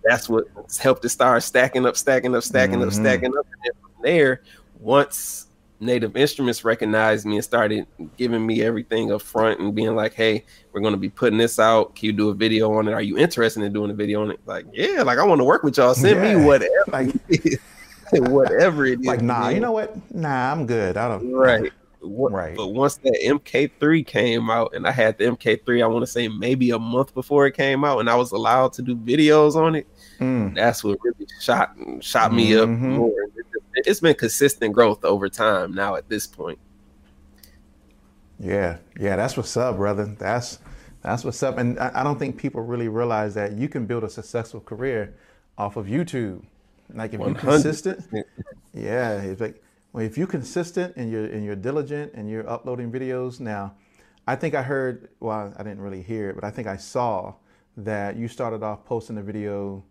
that's what helped to start stacking up, stacking up, stacking mm-hmm. up, stacking up. And then from there, once Native Instruments recognized me and started giving me everything up front and being like, "Hey, we're going to be putting this out. Can you do a video on it? Are you interested in doing a video on it?" Like, yeah, like I want to work with y'all. Send yeah. me whatever, like whatever it is. Like, nah, man. you know what? Nah, I'm good. I don't. Right. Right. But once that MK3 came out, and I had the MK3, I want to say maybe a month before it came out, and I was allowed to do videos on it. Mm. That's what really shot shot me mm-hmm. up more it's been consistent growth over time now at this point. Yeah, yeah, that's what's up, brother. That's that's what's up. And I, I don't think people really realize that you can build a successful career off of YouTube. Like if you're consistent, yeah, it's like well, if you're consistent and you're and you're diligent and you're uploading videos. Now, I think I heard. Well, I didn't really hear it, but I think I saw that you started off posting a video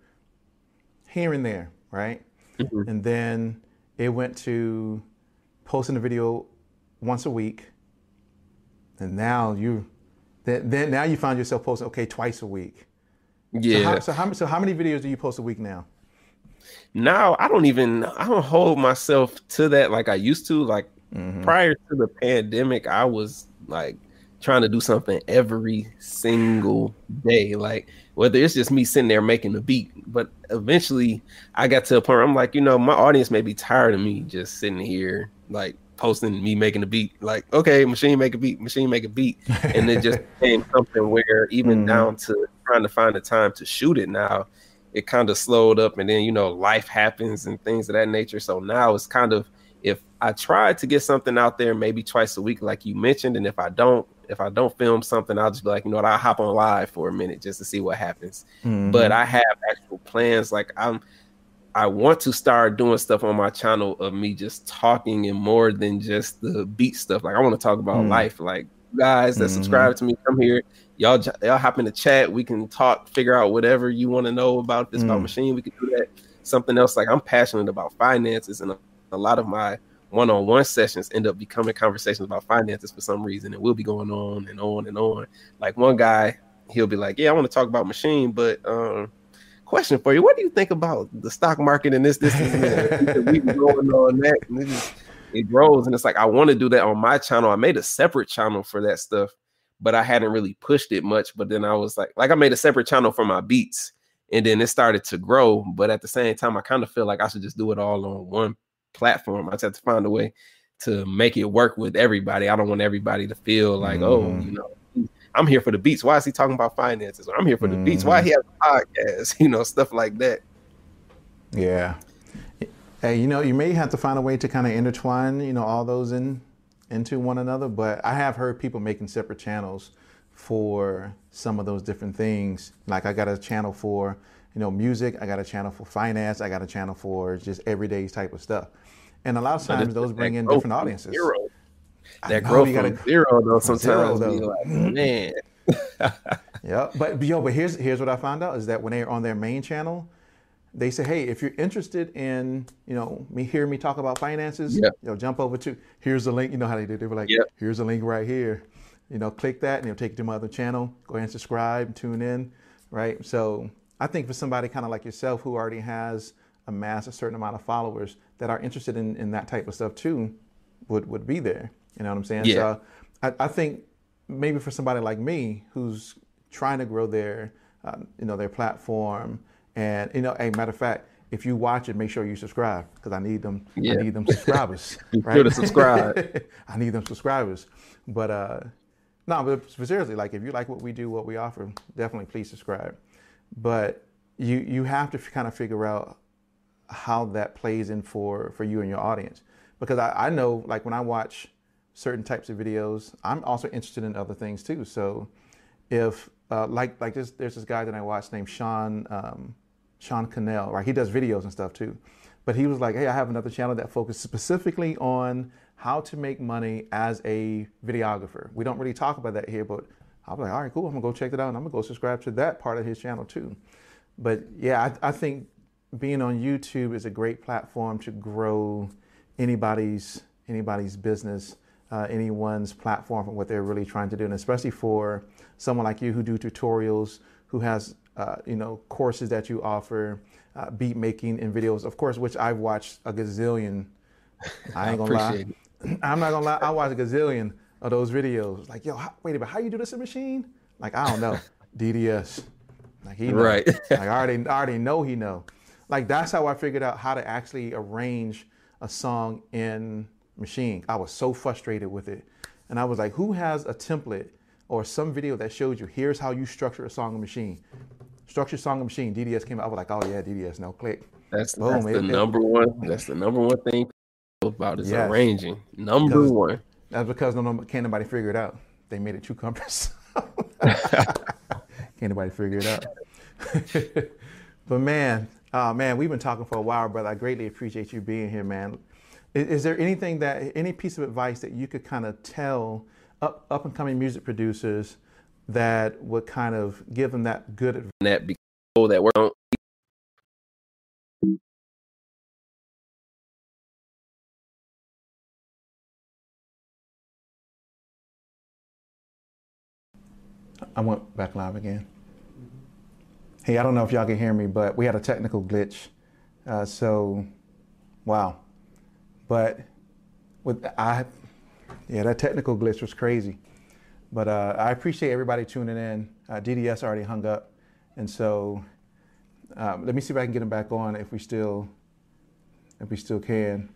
here and there, right? Mm-hmm. And then it went to posting a video once a week, and now you then, then now you find yourself posting okay twice a week. Yeah. So how, so how, so how many videos do you post a week now? Now I don't even I don't hold myself to that like I used to. Like mm-hmm. prior to the pandemic, I was like trying to do something every single day. Like whether it's just me sitting there making a beat, but eventually I got to a point where I'm like, you know, my audience may be tired of me just sitting here like posting me making a beat. Like, okay, Maschine make a beat, Maschine make a beat, and it just became something where even mm-hmm. down to trying to find the time to shoot it now, it kind of slowed up, and then you know life happens and things of that nature. So now it's kind of if I try to get something out there maybe twice a week, like you mentioned, and if I don't, if I don't film something, I'll just be like, you know what, I'll hop on live for a minute just to see what happens. Mm-hmm. But I have actual plans. Like I'm, I want to start doing stuff on my channel of me just talking and more than just the beat stuff. Like I want to talk about mm-hmm. life. Like guys that mm-hmm. subscribe to me, come here. Y'all, y'all hop in the chat. We can talk, figure out whatever you want to know about this about mm. Maschine. We can do that. Something else like I'm passionate about finances and a, a lot of my one-on-one sessions end up becoming conversations about finances for some reason and we'll be going on and on and on like one guy he'll be like yeah i want to talk about Maschine but um question for you what do you think about the stock market and this this, this and that we going on that and it, just, it grows and it's like i want to do that on my channel i made a separate channel for that stuff but i hadn't really pushed it much but then i was like like i made a separate channel for my beats and then it started to grow but at the same time i kind of feel like i should just do it all on one platform. I just have to find a way to make it work with everybody. I don't want everybody to feel like, oh, mm-hmm. oh, you know, I'm here for the beats. Why is he talking about finances? I'm here for the mm-hmm. beats. Why he has a podcast? You know, stuff like that. Yeah. Hey, you know, you may have to find a way to kind of intertwine, you know, all those in into one another. But I have heard people making separate channels for some of those different things. Like I got a channel for, you know, music. I got a channel for finance. I got a channel for just everyday type of stuff. And a lot of times those bring in different audiences. Zero. That know, growth gotta, zero though sometimes zero, though. Like, man. yeah, but yo, but here's here's what I found out is that when they're on their main channel, they say, hey, if you're interested in, you know, me hear me talk about finances, yeah. you know, jump over to here's the link. You know how they did. They were like, yeah. here's the link right here. You know, click that and it'll take you to my other channel. Go ahead and subscribe, tune in, right? So I think for somebody kind of like yourself who already has amassed a certain amount of followers that are interested in, in that type of stuff too, would would be there. You know what I'm saying? Yeah. So I, I think maybe for somebody like me who's trying to grow their uh, you know their platform and you know, a matter of fact, if you watch it, make sure you subscribe because I need them. Yeah. I need them subscribers. right? to subscribe. I need them subscribers. But uh, no, but seriously, like if you like what we do, what we offer, definitely please subscribe. But you you have to kind of figure out how that plays in for for you and your audience because I, I know like when I watch certain types of videos, I'm also interested in other things too. So if uh, like like this, there's this guy that I watch named Sean um, Sean Cannell, right? He does videos and stuff too. But he was like, hey, I have another channel that focuses specifically on how to make money as a videographer. We don't really talk about that here, but be like, all right, cool. I'm gonna go check it out and I'm gonna go subscribe to that part of his channel too. But yeah, I, I think being on YouTube is a great platform to grow anybody's anybody's business, uh, anyone's platform from what they're really trying to do, and especially for someone like you who do tutorials, who has uh, you know courses that you offer, uh, beat making and videos, of course, which I've watched a gazillion. I ain't gonna lie. It. I'm not gonna lie, I watched a gazillion of those videos. Like, yo, how, wait a minute, how you do this in Maschine? Like, I don't know. DDS. Like he know. Right. like I already I already know he know. Like that's how I figured out how to actually arrange a song in Maschine. I was so frustrated with it. And I was like, who has a template or some video that shows you here's how you structure a song in Maschine? Structure song in Maschine. DDS came out. I was like, oh yeah, DDS, no click. That's, Boom, that's it, the it, number one. That's the number one thing about is yes. arranging. Number because, one. That's because no, no, can't nobody figure it out. They made it too cumbersome. Can't nobody figure it out. but man, uh, man, we've been talking for a while, brother. I greatly appreciate you being here, man. Is, is there anything that, any piece of advice that you could kind of tell up, up and coming music producers that would kind of give them that good advice? That people that work I went back live again. Hey, I don't know if y'all can hear me, but we had a technical glitch. Uh, so, wow. But with I, yeah, that technical glitch was crazy. But uh, I appreciate everybody tuning in. Uh, DDS already hung up, and so um, let me see if I can get him back on if we still, if we still can.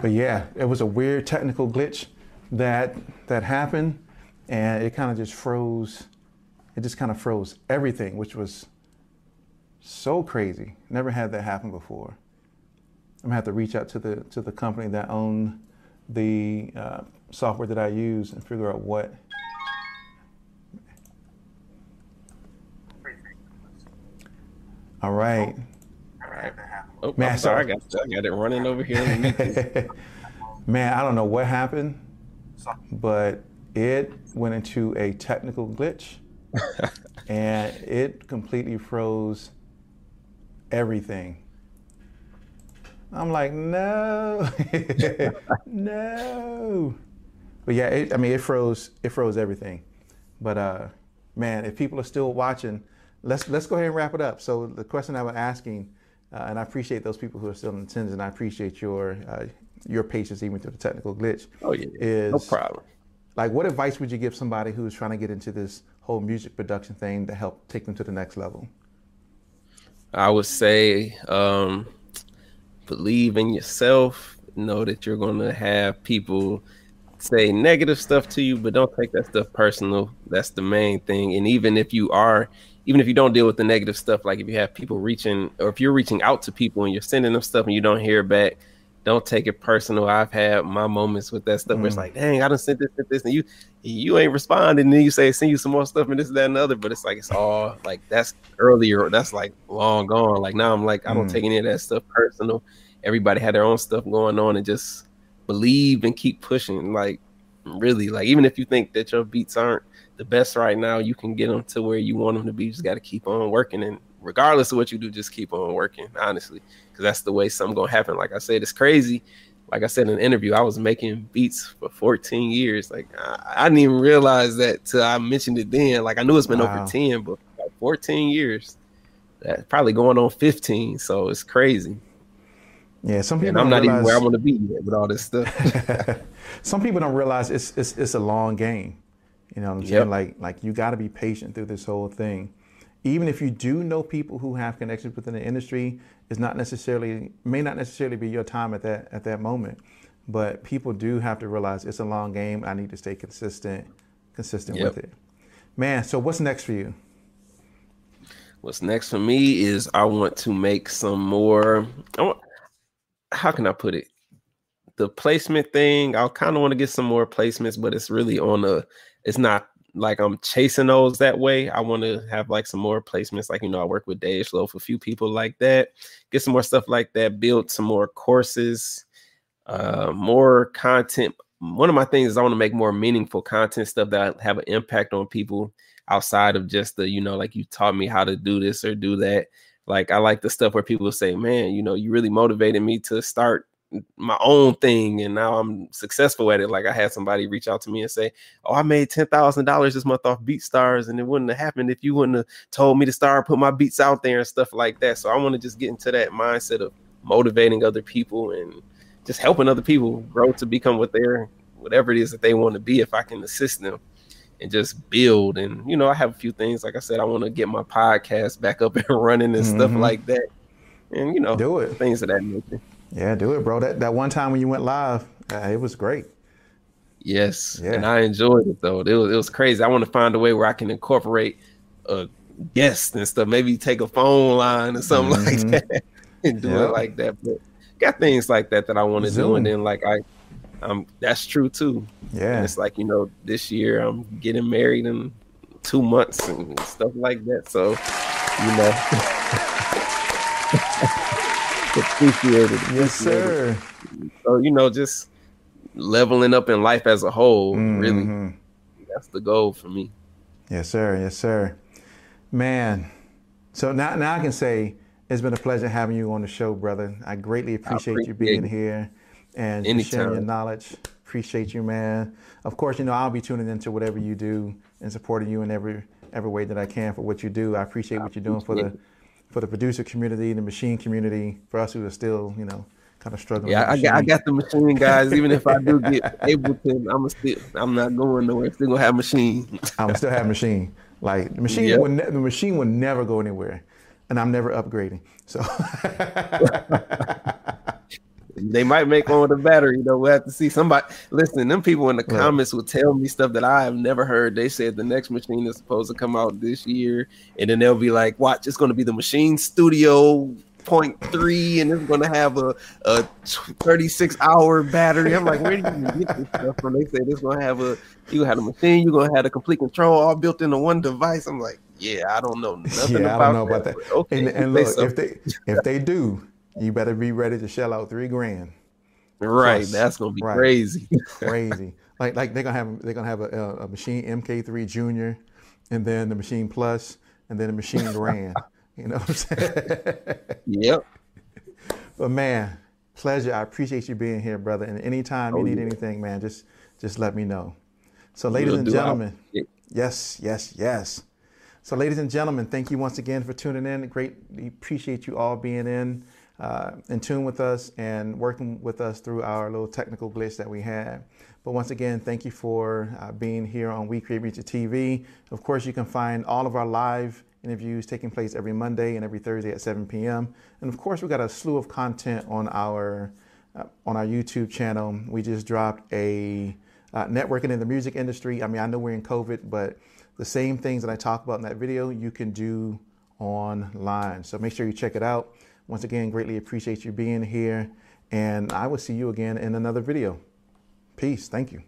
but yeah, it was a weird technical glitch that that happened, and it kind of just froze. It just kind of froze everything, which was so crazy. Never had that happen before. I'm gonna have to reach out to the to the company that owned the uh, software that I use and figure out what. All right. All right. Oh, man, I'm sorry, I got, I got it running over here. man, I don't know what happened, but it went into a technical glitch, and it completely froze everything. I'm like, no, no. But yeah, it, I mean, it froze. It froze everything. But uh, man, if people are still watching, let's let's go ahead and wrap it up. So the question I was asking uh, and I appreciate those people who are still in attendance, and I appreciate your uh, your patience even through the technical glitch. Oh yeah, is, no problem. Like, what advice would you give somebody who's trying to get into this whole music production thing to help take them to the next level? I would say um, believe in yourself. Know that you're going to have people say negative stuff to you, but don't take that stuff personal. That's the main thing. And even if you are even if you don't deal with the negative stuff, like if you have people reaching or if you're reaching out to people and you're sending them stuff and you don't hear back, don't take it personal. I've had my moments with that stuff mm. where it's mm. like, dang, I done sent this, and this, and you you ain't responding. And then you say, send you some more stuff and this, that, and the other. But it's like it's all like that's earlier, that's like long gone. Like now I'm like, I don't mm. take any of that stuff personal. Everybody had their own stuff going on and just believe and keep pushing. Like really, like even if you think that your beats aren't the best right now. You can get them to where you want them to be. You just got to keep on working, and regardless of what you do, just keep on working. Honestly, because that's the way something gonna happen. Like I said, it's crazy. Like I said in an interview, I was making beats for 14 years. Like I, I didn't even realize that till I mentioned it then. Like I knew it's been wow. over 10, but like 14 years. That's probably going on 15. So it's crazy. Yeah, some people. And I'm not realize... even where I want to be yet with all this stuff. some people don't realize it's, it's it's a long game. You know what I'm yep. saying? Like like you got to be patient through this whole thing. Even if you do know people who have connections within the industry, it's not necessarily may not necessarily be your time at that at that moment. But people do have to realize it's a long game. I need to stay consistent, consistent yep. with it. Man, so what's next for you? What's next for me is I want to make some more. Want, how can I put it? The placement thing. I kind of want to get some more placements, but it's really on a it's not like I'm chasing those that way. I want to have like some more placements. Like, you know, I work with Dej Loaf, a few people like that, get some more stuff like that, build some more courses, uh, more content. One of my things is I want to make more meaningful content stuff that have an impact on people outside of just the, you know, like you taught me how to do this or do that. Like I like the stuff where people say, man, you know, you really motivated me to start my own thing and now I'm successful at it. Like I had somebody reach out to me and say, Oh, I made ten thousand dollars this month off BeatStars, and it wouldn't have happened if you wouldn't have told me to start put my beats out there and stuff like that. So I want to just get into that mindset of motivating other people and just helping other people grow to become what they're whatever it is that they want to be if I can assist them and just build. And you know, I have a few things, like I said, I want to get my podcast back up and running and mm-hmm. stuff like that. And you know, do it. Things of that nature. Yeah, do it, bro. That that one time when you went live, uh, it was great. Yes, yeah. and I enjoyed it though. It was it was crazy. I want to find a way where I can incorporate a guest and stuff. Maybe take a phone line or something mm-hmm. like that and do yep. it like that. But got things like that that I want to do, and then like I, um, that's true too. Yeah, and it's like you know, this year I'm getting married in two months and stuff like that. So, you know, appreciate it. Yes, sir. So you know, just leveling up in life as a whole. Mm-hmm. Really, that's the goal for me. Yes, sir. Yes, sir. Man, so now now I can say it's been a pleasure having you on the show, brother. I greatly appreciate, appreciate you being here and sharing your knowledge. Appreciate you, man. Of course, you know I'll be tuning into whatever you do and supporting you in every every way that I can for what you do. I appreciate I what you're doing for the for the producer community, the Maschine community, for us who are still, you know, kind of struggling. Yeah, I got, I got the Maschine guys. Even if I do get Ableton, I'm still I'm not going nowhere. Still gonna have Maschine. I'm still have Maschine. Like the Maschine yep. would ne- the Maschine would never go anywhere and I'm never upgrading. So they might make one with a battery. You know, we'll have to see. Somebody listen. Them people in the comments will tell me stuff that I have never heard. They said the next Maschine is supposed to come out this year, and then they'll be like, "Watch, it's going to be the Maschine Studio point three, and it's going to have a a 36 hour battery." I'm like, where do you get this stuff from? They say it's going to have a you have a Maschine, you're going to have a Komplete Kontrol all built into one device. I'm like, yeah, I don't know nothing yeah, about I don't know that. about that. Okay, and, and look, if they if they do, you better be ready to shell out three grand. Right, Plus, that's gonna be right. crazy. crazy. Like like they're gonna have they're gonna have a, a, Maschine MK3 Junior, and then the Maschine Plus, and then the Maschine Grand. you know what I'm saying? Yep. But man, pleasure. I appreciate you being here, brother. And anytime oh, you need yeah. anything, man, just just let me know. So, ladies we'll and gentlemen, yes, yes, yes. So, ladies and gentlemen, thank you once again for tuning in. Great, appreciate you all being in, uh, in tune with us and working with us through our little technical glitch that we had. But once again, thank you for uh, being here on We Create Music TV. Of course, you can find all of our live interviews taking place every Monday and every Thursday at 7 p.m. And of course, we've got a slew of content on our uh, on our YouTube channel. We just dropped a uh, networking in the music industry. I mean, I know we're in COVID, but the same things that I talk about in that video, you can do online. So make sure you check it out. Once again, greatly appreciate you being here. And I will see you again in another video. Peace. Thank you.